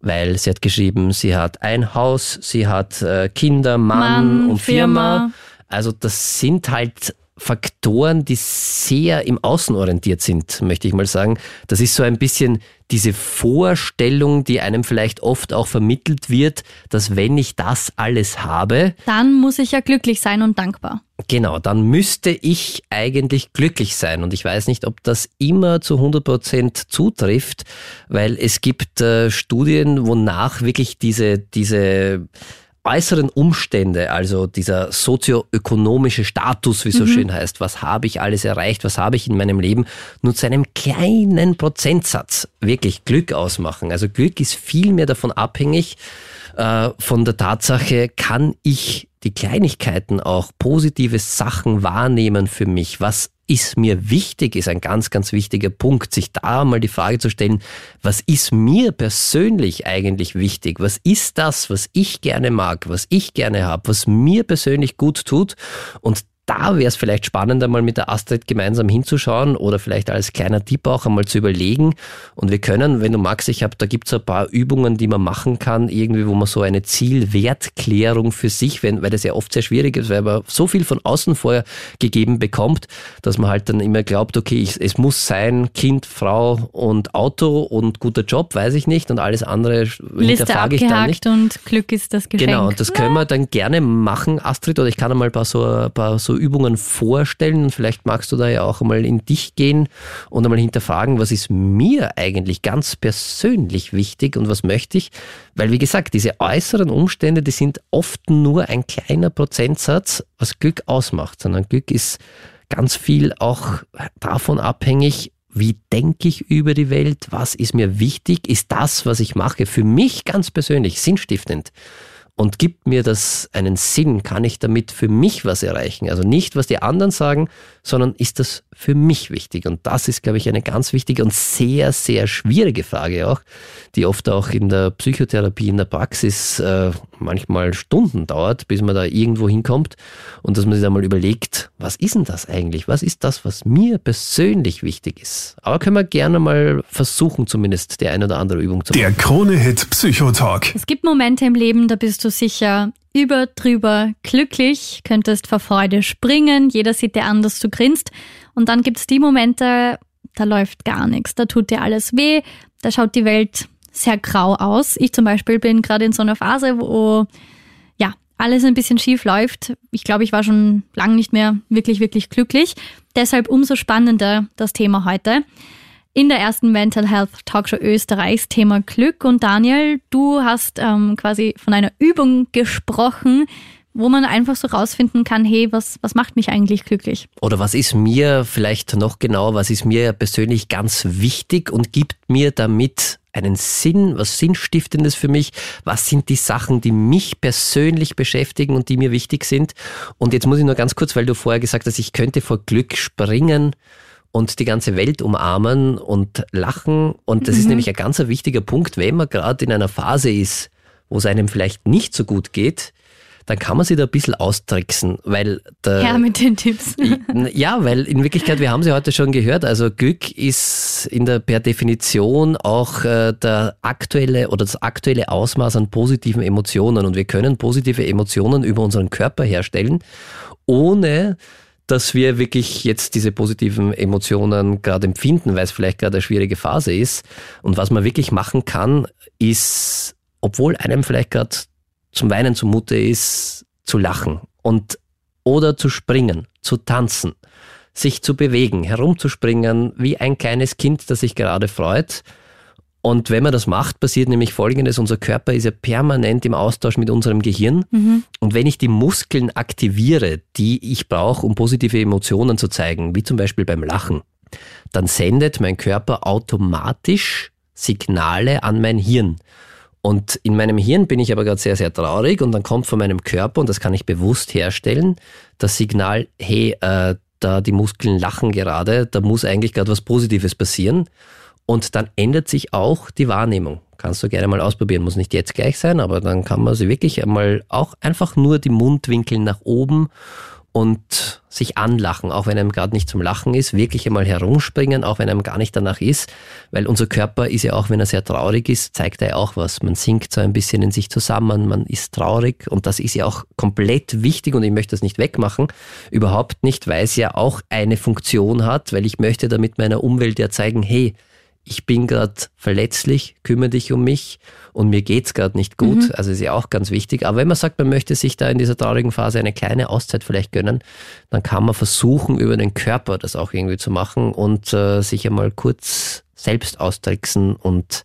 Weil sie hat geschrieben, sie hat ein Haus, sie hat äh, Kinder, Mann, Mann, und Firma. Firma. Also das sind halt Faktoren, die sehr im Außen orientiert sind, möchte ich mal sagen. Das ist so ein bisschen diese Vorstellung, die einem vielleicht oft auch vermittelt wird, dass wenn ich das alles habe, Dann muss ich ja glücklich sein und dankbar. Genau, dann müsste ich eigentlich glücklich sein. Und ich weiß nicht, ob das immer zu 100 Prozent zutrifft, weil es gibt äh, Studien, wonach wirklich diese, diese äußeren Umstände, also dieser sozioökonomische Status, wie so schön heißt, was habe ich alles erreicht, was habe ich in meinem Leben, nur zu einem kleinen Prozentsatz wirklich Glück ausmachen. Also Glück ist viel mehr davon abhängig, äh, von der Tatsache, kann ich die Kleinigkeiten auch positive Sachen wahrnehmen für mich? Was ist mir wichtig, ist ein ganz, ganz wichtiger Punkt, sich da mal die Frage zu stellen, was ist mir persönlich eigentlich wichtig? Was ist das, was ich gerne mag, was ich gerne habe, was mir persönlich gut tut? Und da wäre es vielleicht spannend, einmal mit der Astrid gemeinsam hinzuschauen oder vielleicht als kleiner Tipp auch einmal zu überlegen. Und wir können, wenn du magst, ich habe, da gibt es ein paar Übungen, die man machen kann, irgendwie, wo man so eine Zielwertklärung für sich, wenn, weil das ja oft sehr schwierig ist, weil man so viel von außen vorher gegeben bekommt, dass man halt dann immer glaubt, okay, ich, es muss sein, Kind, Frau und Auto und guter Job, weiß ich nicht, und alles andere hinterfrage ich dann nicht. und Glück ist das Geschenk. Genau, und das können wir dann gerne machen, Astrid, oder ich kann einmal ein paar so, ein paar so Übungen vorstellen und vielleicht magst du da ja auch einmal in dich gehen und einmal hinterfragen, was ist mir eigentlich ganz persönlich wichtig und was möchte ich? Weil wie gesagt, diese äußeren Umstände, die sind oft nur ein kleiner Prozentsatz, was Glück ausmacht, sondern Glück ist ganz viel auch davon abhängig, wie denke ich über die Welt? Was ist mir wichtig? Ist das, was ich mache, für mich ganz persönlich sinnstiftend? Und gibt mir das einen Sinn? Kann ich damit für mich was erreichen? Also nicht, was die anderen sagen, sondern ist das für mich wichtig? Und das ist, glaube ich, eine ganz wichtige und sehr, sehr schwierige Frage auch, die oft auch in der Psychotherapie, in der Praxis äh, manchmal Stunden dauert, bis man da irgendwo hinkommt und dass man sich da mal überlegt, was ist denn das eigentlich? Was ist das, was mir persönlich wichtig ist? Aber können wir gerne mal versuchen, zumindest die eine oder andere Übung zu machen. Der Krone-Hit Psychotalk. Es gibt Momente im Leben, da bist du sicher über, drüber, glücklich, könntest vor Freude springen, jeder sieht dir anders, du grinst. Und dann gibt es die Momente, da läuft gar nichts, da tut dir alles weh, da schaut die Welt sehr grau aus. Ich zum Beispiel bin gerade in so einer Phase, wo ja alles ein bisschen schief läuft. Ich glaube, ich war schon lange nicht mehr wirklich, wirklich glücklich. Deshalb umso spannender das Thema heute. In der ersten Mental Health Talkshow Österreichs Thema Glück. Und Daniel, du hast ähm, quasi von einer Übung gesprochen, wo man einfach so rausfinden kann, hey, was, was macht mich eigentlich glücklich? Oder was ist mir vielleicht noch genau, was ist mir persönlich ganz wichtig und gibt mir damit einen Sinn, was Sinnstiftendes für mich, was sind die Sachen, die mich persönlich beschäftigen und die mir wichtig sind. Und jetzt muss ich nur ganz kurz, weil du vorher gesagt hast, ich könnte vor Glück springen und die ganze Welt umarmen und lachen. Und das mhm. ist nämlich ein ganz wichtiger Punkt, wenn man gerade in einer Phase ist, wo es einem vielleicht nicht so gut geht, dann kann man sich da ein bisschen austricksen, weil der, Ja, mit den Tipps. ja, weil in Wirklichkeit, wir haben sie heute schon gehört, also Glück ist in der per Definition auch äh, der aktuelle oder das aktuelle Ausmaß an positiven Emotionen und wir können positive Emotionen über unseren Körper herstellen, ohne dass wir wirklich jetzt diese positiven Emotionen gerade empfinden, weil es vielleicht gerade eine schwierige Phase ist. Und was man wirklich machen kann, ist, obwohl einem vielleicht gerade zum Weinen zumute ist, zu lachen und oder zu springen, zu tanzen, sich zu bewegen, herumzuspringen, wie ein kleines Kind, das sich gerade freut. Und wenn man das macht, passiert nämlich Folgendes. Unser Körper ist ja permanent im Austausch mit unserem Gehirn. Mhm. Und wenn ich die Muskeln aktiviere, die ich brauche, um positive Emotionen zu zeigen, wie zum Beispiel beim Lachen, dann sendet mein Körper automatisch Signale an mein Hirn. Und in meinem Hirn bin ich aber gerade sehr, sehr traurig und dann kommt von meinem Körper, und das kann ich bewusst herstellen, das Signal, hey, äh, da die Muskeln lachen gerade, da muss eigentlich gerade was Positives passieren. Und dann ändert sich auch die Wahrnehmung. Kannst du gerne mal ausprobieren, muss nicht jetzt gleich sein, aber dann kann man sie wirklich einmal auch einfach nur die Mundwinkel nach oben und sich anlachen, auch wenn einem gerade nicht zum Lachen ist, wirklich einmal herumspringen, auch wenn einem gar nicht danach ist, weil unser Körper ist ja auch, wenn er sehr traurig ist, zeigt er ja auch was. Man sinkt so ein bisschen in sich zusammen, man ist traurig und das ist ja auch komplett wichtig und ich möchte das nicht wegmachen, überhaupt nicht, weil es ja auch eine Funktion hat, weil ich möchte damit meiner Umwelt ja zeigen, hey, ich bin gerade verletzlich, kümmere dich um mich und mir geht's gerade nicht gut. Mhm. Also ist ja auch ganz wichtig. Aber wenn man sagt, man möchte sich da in dieser traurigen Phase eine kleine Auszeit vielleicht gönnen, dann kann man versuchen, über den Körper das auch irgendwie zu machen und äh, sich einmal kurz selbst austricksen und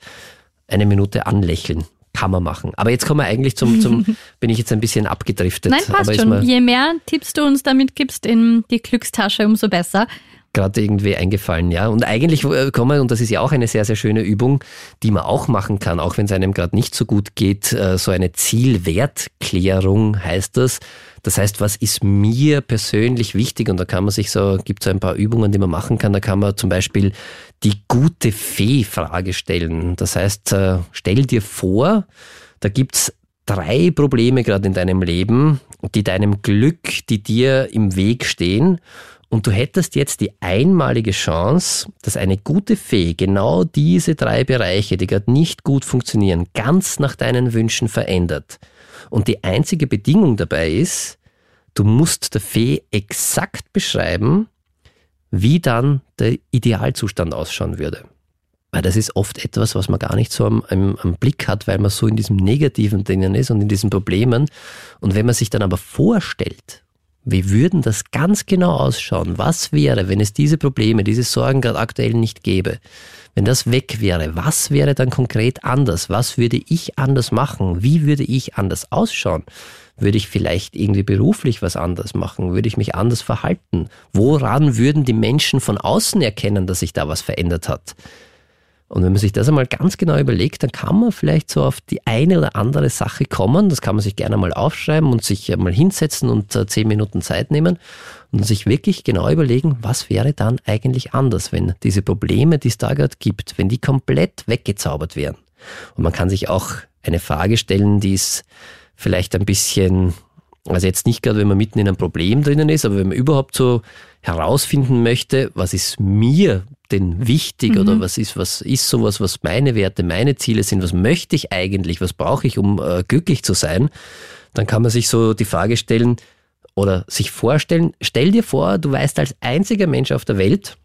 eine Minute anlächeln kann man machen. Aber jetzt kommen wir eigentlich zum, zum bin ich jetzt ein bisschen abgedriftet. Nein, passt schon. Je mehr Tipps du uns damit gibst in die Glückstasche, umso besser gerade irgendwie eingefallen, ja. Und eigentlich kommen, und das ist ja auch eine sehr, sehr schöne Übung, die man auch machen kann, auch wenn es einem gerade nicht so gut geht, äh, so eine Zielwertklärung heißt das. Das heißt, was ist mir persönlich wichtig? Und da kann man sich so, gibt so ein paar Übungen, die man machen kann. Da kann man zum Beispiel die gute Fee-Frage stellen. Das heißt, äh, stell dir vor, da gibt's drei Probleme gerade in deinem Leben, die deinem Glück, die dir im Weg stehen. Und du hättest jetzt die einmalige Chance, dass eine gute Fee genau diese drei Bereiche, die gerade nicht gut funktionieren, ganz nach deinen Wünschen verändert. Und die einzige Bedingung dabei ist, du musst der Fee exakt beschreiben, wie dann der Idealzustand ausschauen würde. Weil das ist oft etwas, was man gar nicht so am, am, am, Blick hat, weil man so in diesem Negativen drinnen ist und in diesen Problemen. Und wenn man sich dann aber vorstellt, Wie würden das ganz genau ausschauen? Was wäre, wenn es diese Probleme, diese Sorgen gerade aktuell nicht gäbe? Wenn das weg wäre, was wäre dann konkret anders? Was würde ich anders machen? Wie würde ich anders ausschauen? Würde ich vielleicht irgendwie beruflich was anders machen? Würde ich mich anders verhalten? Woran würden die Menschen von außen erkennen, dass sich da was verändert hat? Und wenn man sich das einmal ganz genau überlegt, dann kann man vielleicht so auf die eine oder andere Sache kommen. Das kann man sich gerne mal aufschreiben und sich mal hinsetzen und äh, zehn Minuten Zeit nehmen und sich wirklich genau überlegen, was wäre dann eigentlich anders, wenn diese Probleme, die es da gerade gibt, wenn die komplett weggezaubert wären. Und man kann sich auch eine Frage stellen, die ist vielleicht ein bisschen, also jetzt nicht gerade, wenn man mitten in einem Problem drinnen ist, aber wenn man überhaupt so herausfinden möchte, was ist mir denn wichtig mhm. oder was ist, was ist sowas, was meine Werte, meine Ziele sind, was möchte ich eigentlich, was brauche ich, um äh, glücklich zu sein, dann kann man sich so die Frage stellen oder sich vorstellen, stell dir vor, du weißt als einziger Mensch auf der Welt,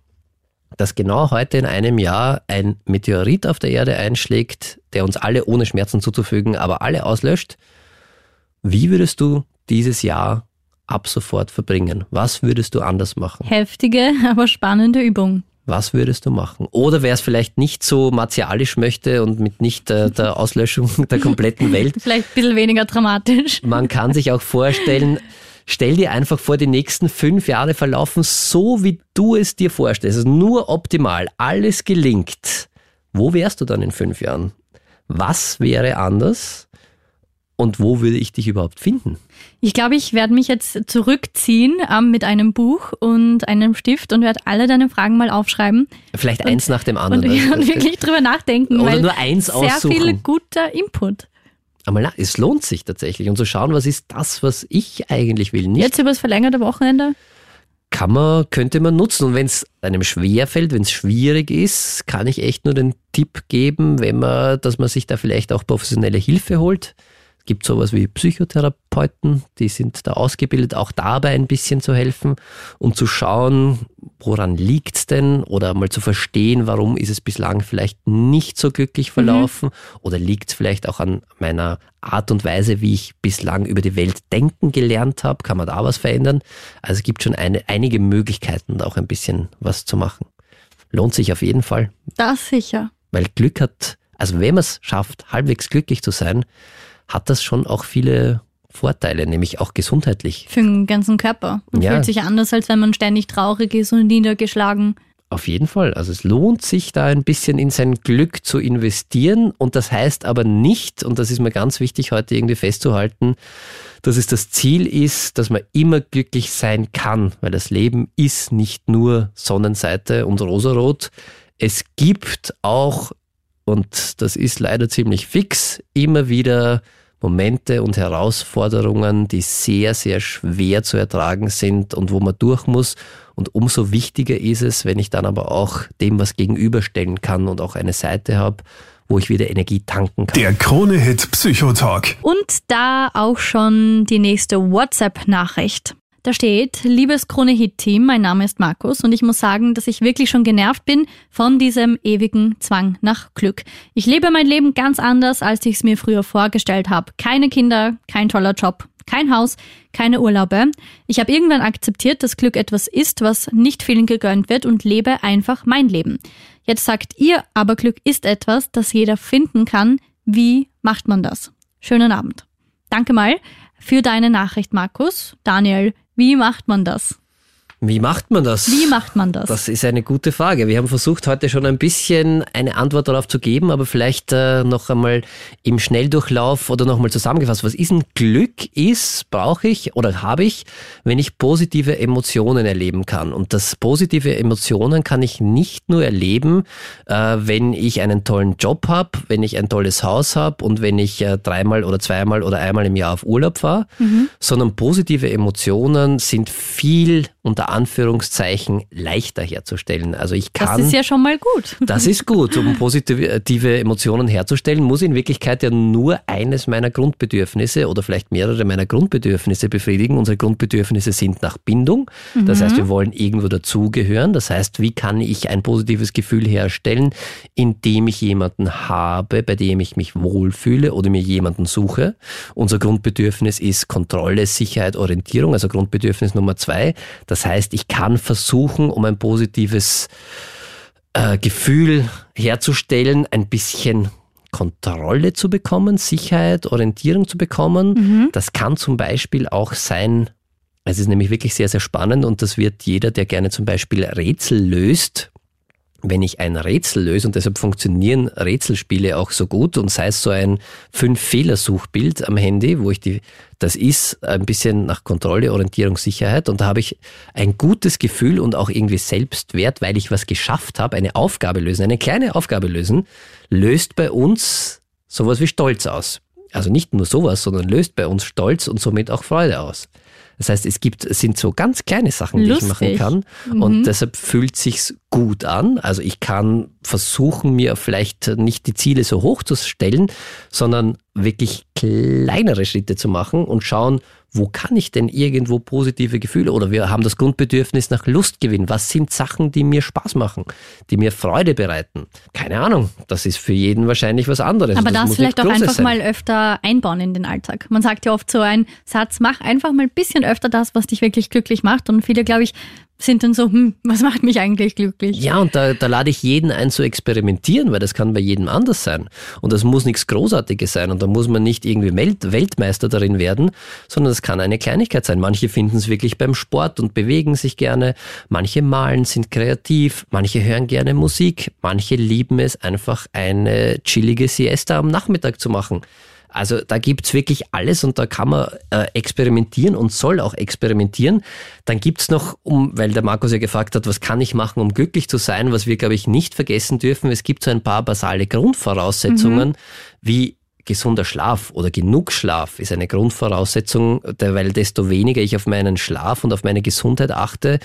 dass genau heute in einem Jahr ein Meteorit auf der Erde einschlägt, der uns alle ohne Schmerzen zuzufügen, aber alle auslöscht. Wie würdest du dieses Jahr ab sofort verbringen? Was würdest du anders machen? Heftige, aber spannende Übung. Was würdest du machen? Oder wer es vielleicht nicht so martialisch möchte und mit nicht äh, der Auslöschung der kompletten Welt. vielleicht ein bisschen weniger dramatisch. Man kann sich auch vorstellen, stell dir einfach vor, die nächsten fünf Jahre verlaufen so, wie du es dir vorstellst. Also nur optimal, alles gelingt. Wo wärst du dann in fünf Jahren? Was wäre anders? Und wo würde ich dich überhaupt finden? Ich glaube, ich werde mich jetzt zurückziehen ähm, mit einem Buch und einem Stift und werde alle deine Fragen mal aufschreiben. Vielleicht und, eins nach dem anderen. Und, und wirklich drüber nachdenken. Oder nur eins aussuchen. Sehr viel guter Input. Aber es lohnt sich tatsächlich. Und zu schauen, was ist das, was ich eigentlich will. Nicht jetzt über das verlängerte Wochenende? Kann man, könnte man nutzen. Und wenn es einem schwerfällt, wenn es schwierig ist, kann ich echt nur den Tipp geben, wenn man, dass man sich da vielleicht auch professionelle Hilfe holt gibt sowas wie Psychotherapeuten, die sind da ausgebildet, auch dabei ein bisschen zu helfen und zu schauen, woran liegt es denn oder mal zu verstehen, warum ist es bislang vielleicht nicht so glücklich mhm. verlaufen mhm. oder liegt es vielleicht auch an meiner Art und Weise, wie ich bislang über die Welt denken gelernt habe, kann man da was verändern? Also es gibt schon eine, einige Möglichkeiten, da auch ein bisschen was zu machen. Lohnt sich auf jeden Fall. Das sicher. Weil Glück hat, also wenn man es schafft, halbwegs glücklich zu sein, hat das schon auch viele Vorteile, nämlich auch gesundheitlich. Für den ganzen Körper. Man ja. fühlt sich anders, als wenn man ständig traurig ist und niedergeschlagen. Auf jeden Fall. Also es lohnt sich da ein bisschen in sein Glück zu investieren und das heißt aber nicht, und das ist mir ganz wichtig heute irgendwie festzuhalten, dass es das Ziel ist, dass man immer glücklich sein kann, weil das Leben ist nicht nur Sonnenseite und rosarot. Es gibt auch, und das ist leider ziemlich fix, immer wieder Momente und Herausforderungen, die sehr, sehr schwer zu ertragen sind und wo man durch muss. Und umso wichtiger ist es, wenn ich dann aber auch dem was gegenüberstellen kann und auch eine Seite habe, wo ich wieder Energie tanken kann. Der Krone-Hit Psychotalk. Und da auch schon die nächste WhatsApp-Nachricht. Da steht, liebes Krone-Hit-Team, mein Name ist Markus und ich muss sagen, dass ich wirklich schon genervt bin von diesem ewigen Zwang nach Glück. Ich lebe mein Leben ganz anders, als ich es mir früher vorgestellt habe. Keine Kinder, kein toller Job, kein Haus, keine Urlaube. Ich habe irgendwann akzeptiert, dass Glück etwas ist, was nicht vielen gegönnt wird und lebe einfach mein Leben. Jetzt sagt ihr, aber Glück ist etwas, das jeder finden kann. Wie macht man das? Schönen Abend. Danke mal für deine Nachricht, Markus. Daniel, wie macht man das? Wie macht man das? Wie macht man das? Das ist eine gute Frage. Wir haben versucht, heute schon ein bisschen eine Antwort darauf zu geben, aber vielleicht äh, noch einmal im Schnelldurchlauf oder noch einmal zusammengefasst. Was ist ein Glück? Ist, brauche ich oder habe ich, wenn ich positive Emotionen erleben kann? Und das positive Emotionen kann ich nicht nur erleben, äh, wenn ich einen tollen Job habe, wenn ich ein tolles Haus habe und wenn ich äh, dreimal oder zweimal oder einmal im Jahr auf Urlaub fahre, mhm. sondern positive Emotionen sind viel unter unter Anführungszeichen leichter herzustellen. Also ich kann. Das ist ja schon mal gut. Das ist gut. Um positive Emotionen herzustellen, muss in Wirklichkeit ja nur eines meiner Grundbedürfnisse oder vielleicht mehrere meiner Grundbedürfnisse befriedigen. Unsere Grundbedürfnisse sind nach Bindung. Das heißt, wir wollen irgendwo dazugehören. Das heißt, wie kann ich ein positives Gefühl herstellen, indem ich jemanden habe, bei dem ich mich wohlfühle oder mir jemanden suche? Unser Grundbedürfnis ist Kontrolle, Sicherheit, Orientierung, also Grundbedürfnis Nummer zwei. Das heißt, ich kann versuchen, um ein positives äh, Gefühl herzustellen, ein bisschen Kontrolle zu bekommen, Sicherheit, Orientierung zu bekommen. Mhm. Das kann zum Beispiel auch sein, es ist nämlich wirklich sehr, sehr spannend und das wird jeder, der gerne zum Beispiel Rätsel löst, wenn ich ein Rätsel löse und deshalb funktionieren Rätselspiele auch so gut und sei es so ein Fünf-Fehler-Suchbild am Handy, wo ich die, das ist ein bisschen nach Kontrolle, Orientierung, Sicherheit und da habe ich ein gutes Gefühl und auch irgendwie Selbstwert, weil ich was geschafft habe, eine Aufgabe lösen, eine kleine Aufgabe lösen, löst bei uns sowas wie Stolz aus. Also nicht nur sowas, sondern löst bei uns Stolz und somit auch Freude aus. Das heißt, es gibt, es sind so ganz kleine Sachen, die Lustig. ich machen kann. Mhm. Und deshalb fühlt sich's gut an. Also ich kann versuchen, mir vielleicht nicht die Ziele so hoch zu stellen, sondern wirklich kleinere Schritte zu machen und schauen, wo kann ich denn irgendwo positive Gefühle oder wir haben das Grundbedürfnis nach Lust gewinnen. Was sind Sachen, die mir Spaß machen, die mir Freude bereiten? Keine Ahnung, das ist für jeden wahrscheinlich was anderes. Aber das, das vielleicht auch einfach sein. mal öfter einbauen in den Alltag. Man sagt ja oft so ein Satz, mach einfach mal ein bisschen öfter das, was dich wirklich glücklich macht. Und viele, glaube ich, sind dann so, hm, was macht mich eigentlich glücklich? Ja, und da, da lade ich jeden ein zu experimentieren, weil das kann bei jedem anders sein. Und das muss nichts Großartiges sein und da muss man nicht irgendwie Welt, Weltmeister darin werden, sondern es kann eine Kleinigkeit sein. Manche finden es wirklich beim Sport und bewegen sich gerne, manche malen, sind kreativ, manche hören gerne Musik, manche lieben es einfach eine chillige Siesta am Nachmittag zu machen. Also da gibt's wirklich alles und da kann man äh, experimentieren und soll auch experimentieren. Dann gibt's noch, um, weil der Markus ja gefragt hat, was kann ich machen, um glücklich zu sein, was wir, glaube ich, nicht vergessen dürfen. Es gibt so ein paar basale Grundvoraussetzungen, mhm. wie gesunder Schlaf oder genug Schlaf ist eine Grundvoraussetzung, weil desto weniger ich auf meinen Schlaf und auf meine Gesundheit achte,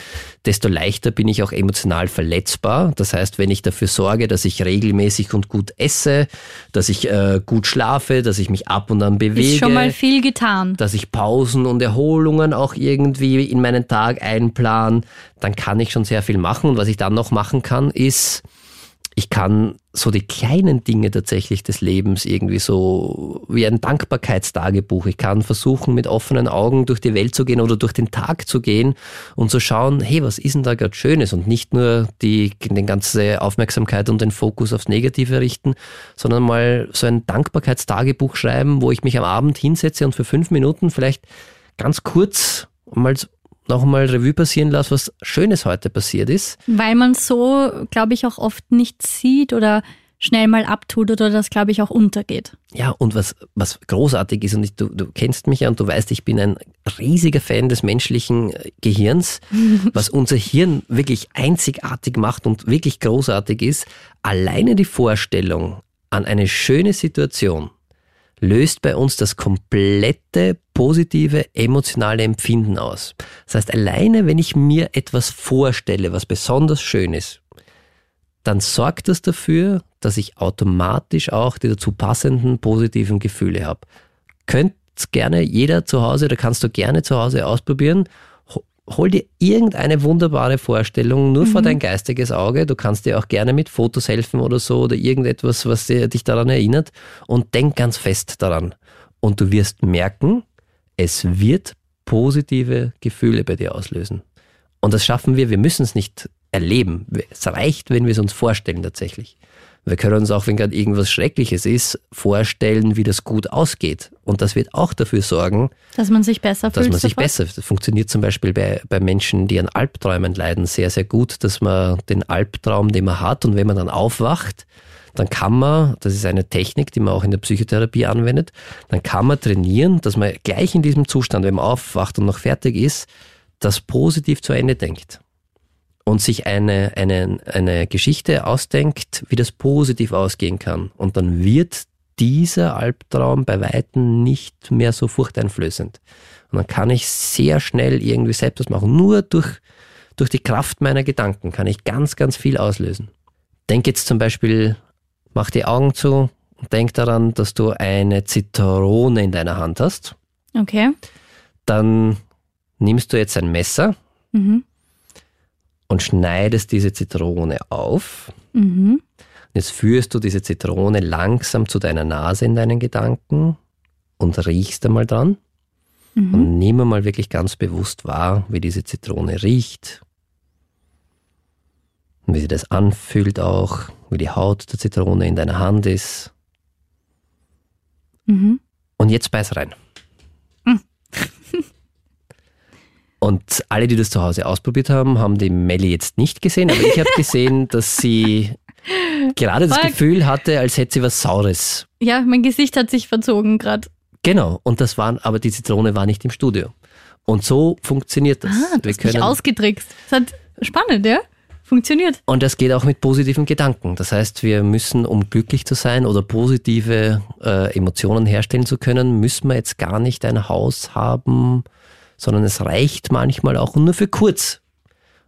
desto leichter bin ich auch emotional verletzbar. Das heißt, wenn ich dafür sorge, dass ich regelmäßig und gut esse, dass ich äh, gut schlafe, dass ich mich ab und an bewege. Ist schon mal viel getan. Dass ich Pausen und Erholungen auch irgendwie in meinen Tag einplan, dann kann ich schon sehr viel machen. Und was ich dann noch machen kann, ist, ich kann so die kleinen Dinge tatsächlich des Lebens irgendwie so wie ein Dankbarkeitstagebuch. Ich kann versuchen, mit offenen Augen durch die Welt zu gehen oder durch den Tag zu gehen und zu schauen, hey, was ist denn da gerade Schönes? Und nicht nur die, die ganze Aufmerksamkeit und den Fokus aufs Negative richten, sondern mal so ein Dankbarkeitstagebuch schreiben, wo ich mich am Abend hinsetze und für fünf Minuten vielleicht ganz kurz mal nochmal Revue passieren lasse, was Schönes heute passiert ist. Weil man so, glaube ich, auch oft nicht sieht oder schnell mal abtut oder das, glaube ich, auch untergeht. Ja, und was, was großartig ist, und ich, du, du kennst mich ja und du weißt, ich bin ein riesiger Fan des menschlichen äh, Gehirns, was unser Hirn wirklich einzigartig macht und wirklich großartig ist, alleine die Vorstellung an eine schöne Situation, löst bei uns das komplette positive emotionale Empfinden aus. Das heißt, alleine wenn ich mir etwas vorstelle, was besonders schön ist, dann sorgt das dafür, dass ich automatisch auch die dazu passenden positiven Gefühle habe. Könnt gerne jeder zu Hause, oder kannst du gerne zu Hause ausprobieren hol dir irgendeine wunderbare Vorstellung nur mhm. vor dein geistiges Auge. Du kannst dir auch gerne mit Fotos helfen oder so oder irgendetwas, was dir, dich daran erinnert und denk ganz fest daran. Und du wirst merken, es wird positive Gefühle bei dir auslösen. Und das schaffen wir, wir müssen es nicht erleben. Es reicht, wenn wir es uns vorstellen tatsächlich. Wir können uns auch, wenn gerade irgendwas Schreckliches ist, vorstellen, wie das gut ausgeht. Und das wird auch dafür sorgen, dass man sich besser dass fühlt. Dass man sich sofort. besser. Das funktioniert zum Beispiel bei, bei Menschen, die an Albträumen leiden, sehr, sehr gut, dass man den Albtraum, den man hat, und wenn man dann aufwacht, dann kann man, das ist eine Technik, die man auch in der Psychotherapie anwendet, dann kann man trainieren, dass man gleich in diesem Zustand, wenn man aufwacht und noch fertig ist, das positiv zu Ende denkt und sich eine, eine, eine Geschichte ausdenkt, wie das positiv ausgehen kann. Und dann wird dieser Albtraum bei Weitem nicht mehr so furchteinflößend. Und dann kann ich sehr schnell irgendwie selbst was machen. Nur durch, durch die Kraft meiner Gedanken kann ich ganz, ganz viel auslösen. Denk jetzt zum Beispiel, mach die Augen zu und denk daran, dass du eine Zitrone in deiner Hand hast. Okay. Dann nimmst du jetzt ein Messer Mhm. Und schneidest diese Zitrone auf. Mhm. Jetzt führst du diese Zitrone langsam zu deiner Nase in deinen Gedanken und riechst einmal dran. Mhm. Und nimm einmal wirklich ganz bewusst wahr, wie diese Zitrone riecht. Und wie sie das anfühlt auch, wie die Haut der Zitrone in deiner Hand ist. Mhm. Und jetzt beiß rein. Hm. Und alle, die das zu Hause ausprobiert haben, haben die Melli jetzt nicht gesehen, aber ich habe gesehen, dass sie gerade das. Gefühl hatte, als hätte sie was Saures. Ja, mein Gesicht hat sich verzogen gerade. Genau, und das waren, aber die Zitrone war nicht im Studio. Und so funktioniert das. Ah, du hast mich ausgetrickst. Das hat spannend, ja? Funktioniert. Und das geht auch mit positiven Gedanken. Das heißt, wir müssen, um glücklich zu sein oder positive äh, Emotionen herstellen zu können, müssen wir jetzt gar nicht ein Haus haben, sondern es reicht manchmal auch nur für kurz.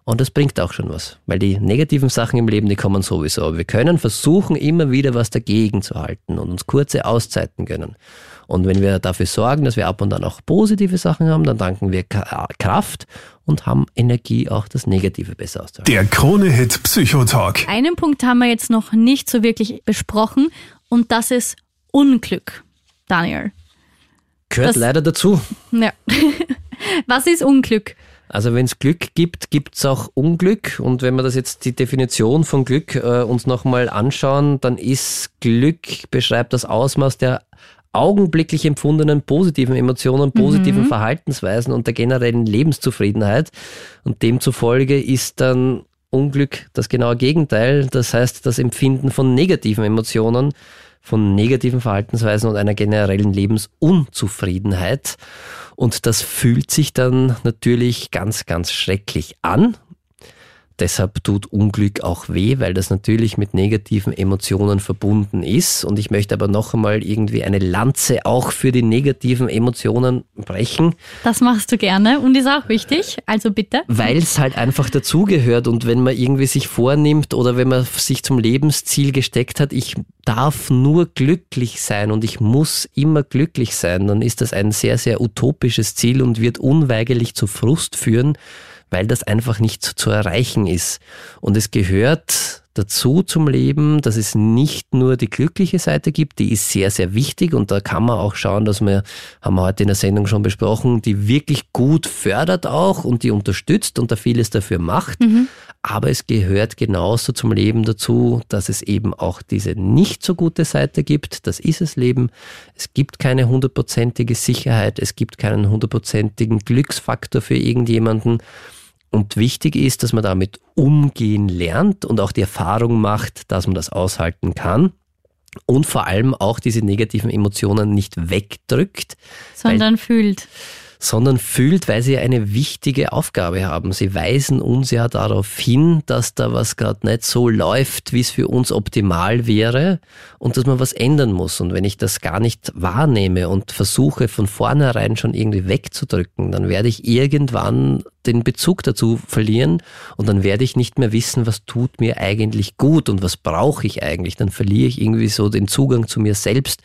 Und das bringt auch schon was, weil die negativen Sachen im Leben, die kommen sowieso. Aber wir können versuchen, immer wieder was dagegen zu halten und uns kurze Auszeiten gönnen. Und wenn wir dafür sorgen, dass wir ab und an auch positive Sachen haben, dann danken wir Kraft und haben Energie, auch das Negative besser auszuhalten. Der Krone-Hit Psychotalk. Einen Punkt haben wir jetzt noch nicht so wirklich besprochen und das ist Unglück. Daniel. Gehört das- leider dazu. Ja. Was ist Unglück? Also wenn es Glück gibt, gibt es auch Unglück. Und wenn wir das jetzt die Definition von Glück äh, uns nochmal anschauen, dann ist Glück beschreibt das Ausmaß der augenblicklich empfundenen positiven Emotionen, positiven Verhaltensweisen und der generellen Lebenszufriedenheit. Und demzufolge ist dann Unglück das genaue Gegenteil. Das heißt, das Empfinden von negativen Emotionen, von negativen Verhaltensweisen und einer generellen Lebensunzufriedenheit. Und das fühlt sich dann natürlich ganz, ganz schrecklich an. Deshalb tut Unglück auch weh, weil das natürlich mit negativen Emotionen verbunden ist. Und ich möchte aber noch einmal irgendwie eine Lanze auch für die negativen Emotionen brechen, Das machst du gerne und ist auch wichtig. Also bitte. weil es halt einfach dazugehört. Und wenn man irgendwie sich vornimmt oder wenn man sich zum Lebensziel gesteckt hat, ich darf nur glücklich sein und ich muss immer glücklich sein, dann ist das ein sehr, sehr utopisches Ziel und wird unweigerlich zu Frust führen, weil das einfach nicht zu erreichen ist. Und es gehört dazu zum Leben, dass es nicht nur die glückliche Seite gibt, die ist sehr, sehr wichtig und da kann man auch schauen, dass wir, haben wir heute in der Sendung schon besprochen, die wirklich gut fördert auch und die unterstützt und da vieles dafür macht. Aber es gehört genauso zum Leben dazu, dass es eben auch diese nicht so gute Seite gibt. Das ist das Leben. Es gibt keine hundertprozentige Sicherheit. Es gibt keinen hundertprozentigen Glücksfaktor für irgendjemanden. Und wichtig ist, dass man damit umgehen lernt und auch die Erfahrung macht, dass man das aushalten kann. Und vor allem auch diese negativen Emotionen nicht wegdrückt, Sondern fühlt. sondern fühlt, weil sie eine wichtige Aufgabe haben. Sie weisen uns ja darauf hin, dass da was gerade nicht so läuft, wie es für uns optimal wäre und dass man was ändern muss. Und wenn ich das gar nicht wahrnehme und versuche von vornherein schon irgendwie wegzudrücken, dann werde ich irgendwann den Bezug dazu verlieren und dann werde ich nicht mehr wissen, was tut mir eigentlich gut und was brauche ich eigentlich. Dann verliere ich irgendwie so den Zugang zu mir selbst.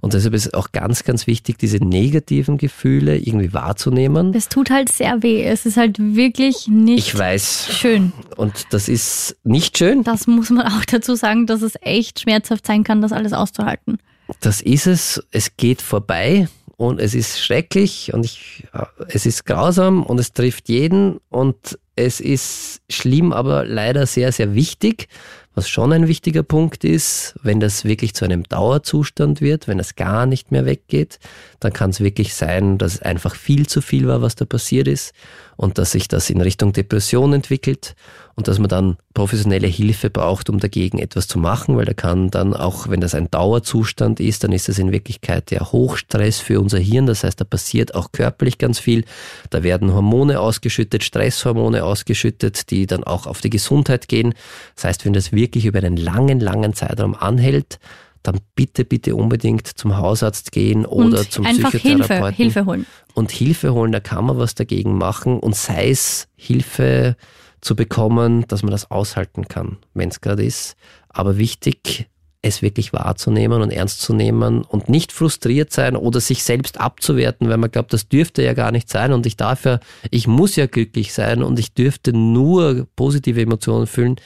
Und deshalb ist es auch ganz, ganz wichtig, diese negativen Gefühle irgendwie wahrzunehmen. Es tut halt sehr weh. Es ist halt wirklich nicht Ich weiß. schön. Und das ist nicht schön. Das muss man auch dazu sagen, dass es echt schmerzhaft sein kann, das alles auszuhalten. Das ist es. Es geht vorbei und es ist schrecklich und ich, es ist grausam und es trifft jeden und es ist schlimm, aber leider sehr, sehr wichtig. Was schon ein wichtiger Punkt ist, wenn das wirklich zu einem Dauerzustand wird, wenn es gar nicht mehr weggeht, dann kann es wirklich sein, dass es einfach viel zu viel war, was da passiert ist und dass sich das in Richtung Depression entwickelt und dass man dann professionelle Hilfe braucht, um dagegen etwas zu machen, weil da kann dann auch, wenn das ein Dauerzustand ist, dann ist das in Wirklichkeit ja Hochstress für unser Hirn. Das heißt, da passiert auch körperlich ganz viel. Da werden Hormone ausgeschüttet, Stresshormone ausgeschüttet, die dann auch auf die Gesundheit gehen. Das heißt, wenn das wirklich über einen langen, langen Zeitraum anhält, dann bitte, bitte unbedingt zum Hausarzt gehen oder und zum einfach Hilfe, Psychotherapeuten Hilfe holen. und Hilfe holen, da kann man was dagegen machen und sei es Hilfe zu bekommen, dass man das aushalten kann, wenn es gerade ist. Aber wichtig, es wirklich wahrzunehmen und ernst zu nehmen und nicht frustriert sein oder sich selbst abzuwerten, weil man glaubt, das dürfte ja gar nicht sein und ich darf ja, ich muss ja glücklich sein und ich dürfte nur positive Emotionen fühlen.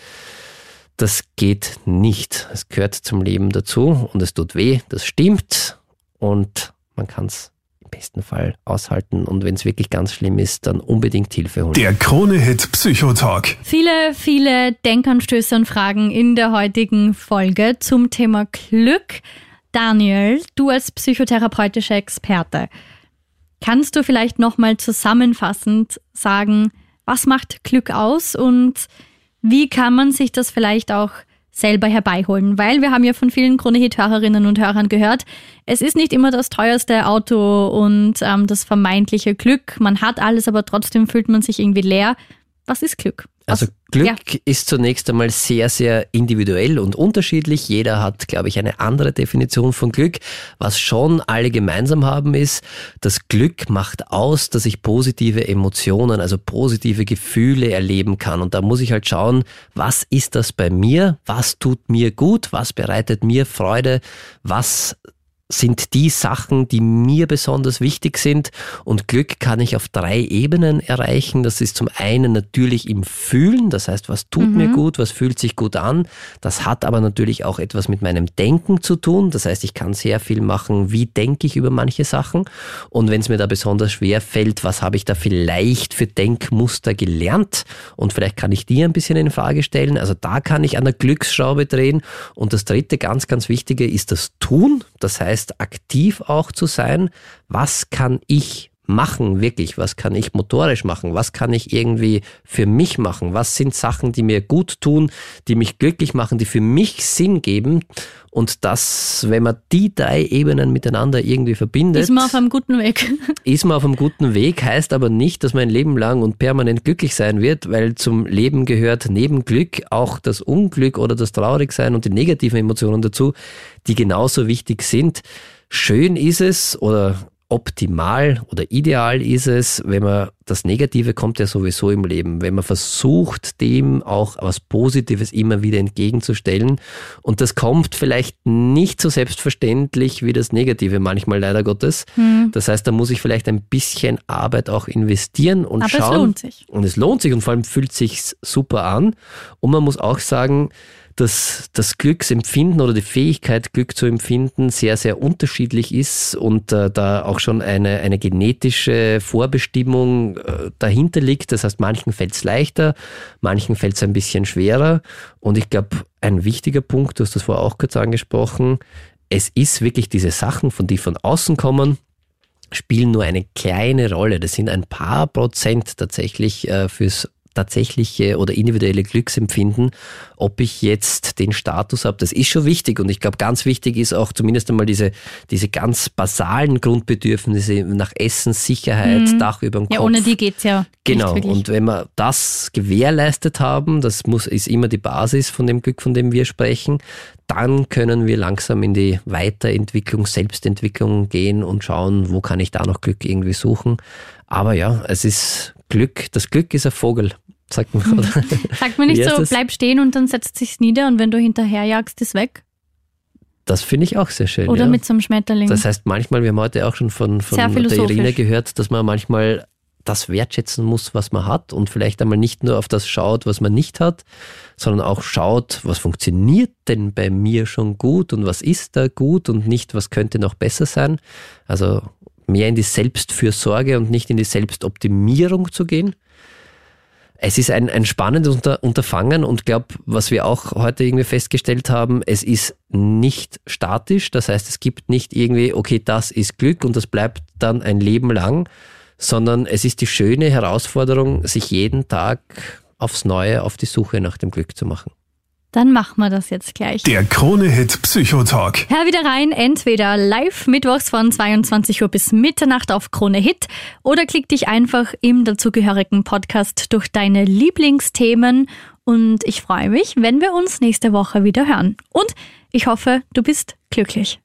Das geht nicht. Es gehört zum Leben dazu und es tut weh, das stimmt und man kann es besten Fall aushalten und wenn es wirklich ganz schlimm ist, dann unbedingt Hilfe holen. Der Krone-Hit Psychotalk. Viele, viele Denkanstöße und Fragen in der heutigen Folge zum Thema Glück. Daniel, du als psychotherapeutischer Experte, kannst du vielleicht nochmal zusammenfassend sagen, was macht Glück aus und wie kann man sich das vielleicht auch selber herbeiholen. Weil wir haben ja von vielen Krone-Hit-Hörerinnen und Hörern gehört, es ist nicht immer das teuerste Auto und ähm, das vermeintliche Glück. Man hat alles, aber trotzdem fühlt man sich irgendwie leer. Was ist Glück? Also Glück ja. ist zunächst einmal sehr, sehr individuell und unterschiedlich. Jeder hat, glaube ich, eine andere Definition von Glück. Was schon alle gemeinsam haben, ist, das Glück macht aus, dass ich positive Emotionen, also positive Gefühle erleben kann. Und da muss ich halt schauen, was ist das bei mir? Was tut mir gut? Was bereitet mir Freude? Was sind die Sachen, die mir besonders wichtig sind. Und Glück kann ich auf drei Ebenen erreichen. Das ist zum einen natürlich im Fühlen, das heißt, was tut mhm. mir gut, was fühlt sich gut an. Das hat aber natürlich auch etwas mit meinem Denken zu tun. Das heißt, ich kann sehr viel machen, wie denke ich über manche Sachen. Und wenn es mir da besonders schwer fällt, was habe ich da vielleicht für Denkmuster gelernt? Und vielleicht kann ich die ein bisschen in Frage stellen. Also da kann ich an der Glücksschraube drehen. Und das dritte ganz, ganz wichtige ist das Tun. Das heißt, heißt, aktiv auch zu sein. Was kann ich machen, wirklich? Was kann ich motorisch machen? Was kann ich irgendwie für mich machen? Was sind Sachen, die mir gut tun, die mich glücklich machen, die für mich Sinn geben? Und das, wenn man die drei Ebenen miteinander irgendwie verbindet. Ist man auf einem guten Weg. Ist man auf einem guten Weg, heißt aber nicht, dass man ein Leben lang und permanent glücklich sein wird, weil zum Leben gehört neben Glück auch das Unglück oder das Traurigsein und die negativen Emotionen dazu, die genauso wichtig sind. Schön ist es oder optimal oder ideal ist es, wenn man das Negative kommt ja sowieso im Leben, wenn man versucht, dem auch was Positives immer wieder entgegenzustellen. Und das kommt vielleicht nicht so selbstverständlich wie das Negative manchmal leider Gottes. Hm. Das heißt, da muss ich vielleicht ein bisschen Arbeit auch investieren und Aber schauen. Es lohnt sich. Und es lohnt sich und vor allem fühlt sich super an. Und man muss auch sagen, dass das Glücksempfinden oder die Fähigkeit, Glück zu empfinden, sehr, sehr unterschiedlich ist und äh, da auch schon eine, eine genetische Vorbestimmung äh, dahinter liegt. Das heißt, manchen fällt es leichter, manchen fällt es ein bisschen schwerer. Und ich glaube, ein wichtiger Punkt, du hast das vorher auch kurz angesprochen, es ist wirklich diese Sachen, von die von außen kommen, spielen nur eine kleine Rolle. Das sind ein paar Prozent tatsächlich äh, fürs tatsächliche oder individuelle Glücksempfinden, ob ich jetzt den Status habe, das ist schon wichtig und ich glaube, ganz wichtig ist auch zumindest einmal diese, diese ganz basalen Grundbedürfnisse nach Essen, Sicherheit, mhm. Dach über dem Kopf. Ja, ohne die geht's ja. Genau, und wenn wir das gewährleistet haben, das muss, ist immer die Basis von dem Glück, von dem wir sprechen, dann können wir langsam in die Weiterentwicklung, Selbstentwicklung gehen und schauen, wo kann ich da noch Glück irgendwie suchen. Aber ja, es ist Glück, das Glück ist ein Vogel, sagt man. Oder? Sagt man nicht so, bleib stehen und dann setzt sich's nieder und wenn du hinterherjagst, ist weg? Das finde ich auch sehr schön. Oder ja. mit so einem Schmetterling. Das heißt, manchmal, wir haben heute auch schon von, von der Irene gehört, dass man manchmal das wertschätzen muss, was man hat und vielleicht einmal nicht nur auf das schaut, was man nicht hat, sondern auch schaut, was funktioniert denn bei mir schon gut und was ist da gut und nicht, was könnte noch besser sein. Also mehr in die Selbstfürsorge und nicht in die Selbstoptimierung zu gehen. Es ist ein, ein spannendes Unter Unterfangen und glaube, was wir auch heute irgendwie festgestellt haben, es ist nicht statisch. Das heißt, es gibt nicht irgendwie, okay, das ist Glück und das bleibt dann ein Leben lang, sondern es ist die schöne Herausforderung, sich jeden Tag aufs Neue auf die Suche nach dem Glück zu machen. Dann machen wir das jetzt gleich. Der Krone-Hit Psychotalk. Hör wieder rein, entweder live mittwochs von 22 Uhr bis Mitternacht auf Krone Hit oder klick dich einfach im dazugehörigen Podcast durch deine Lieblingsthemen und ich freue mich, wenn wir uns nächste Woche wieder hören. Und ich hoffe, du bist glücklich.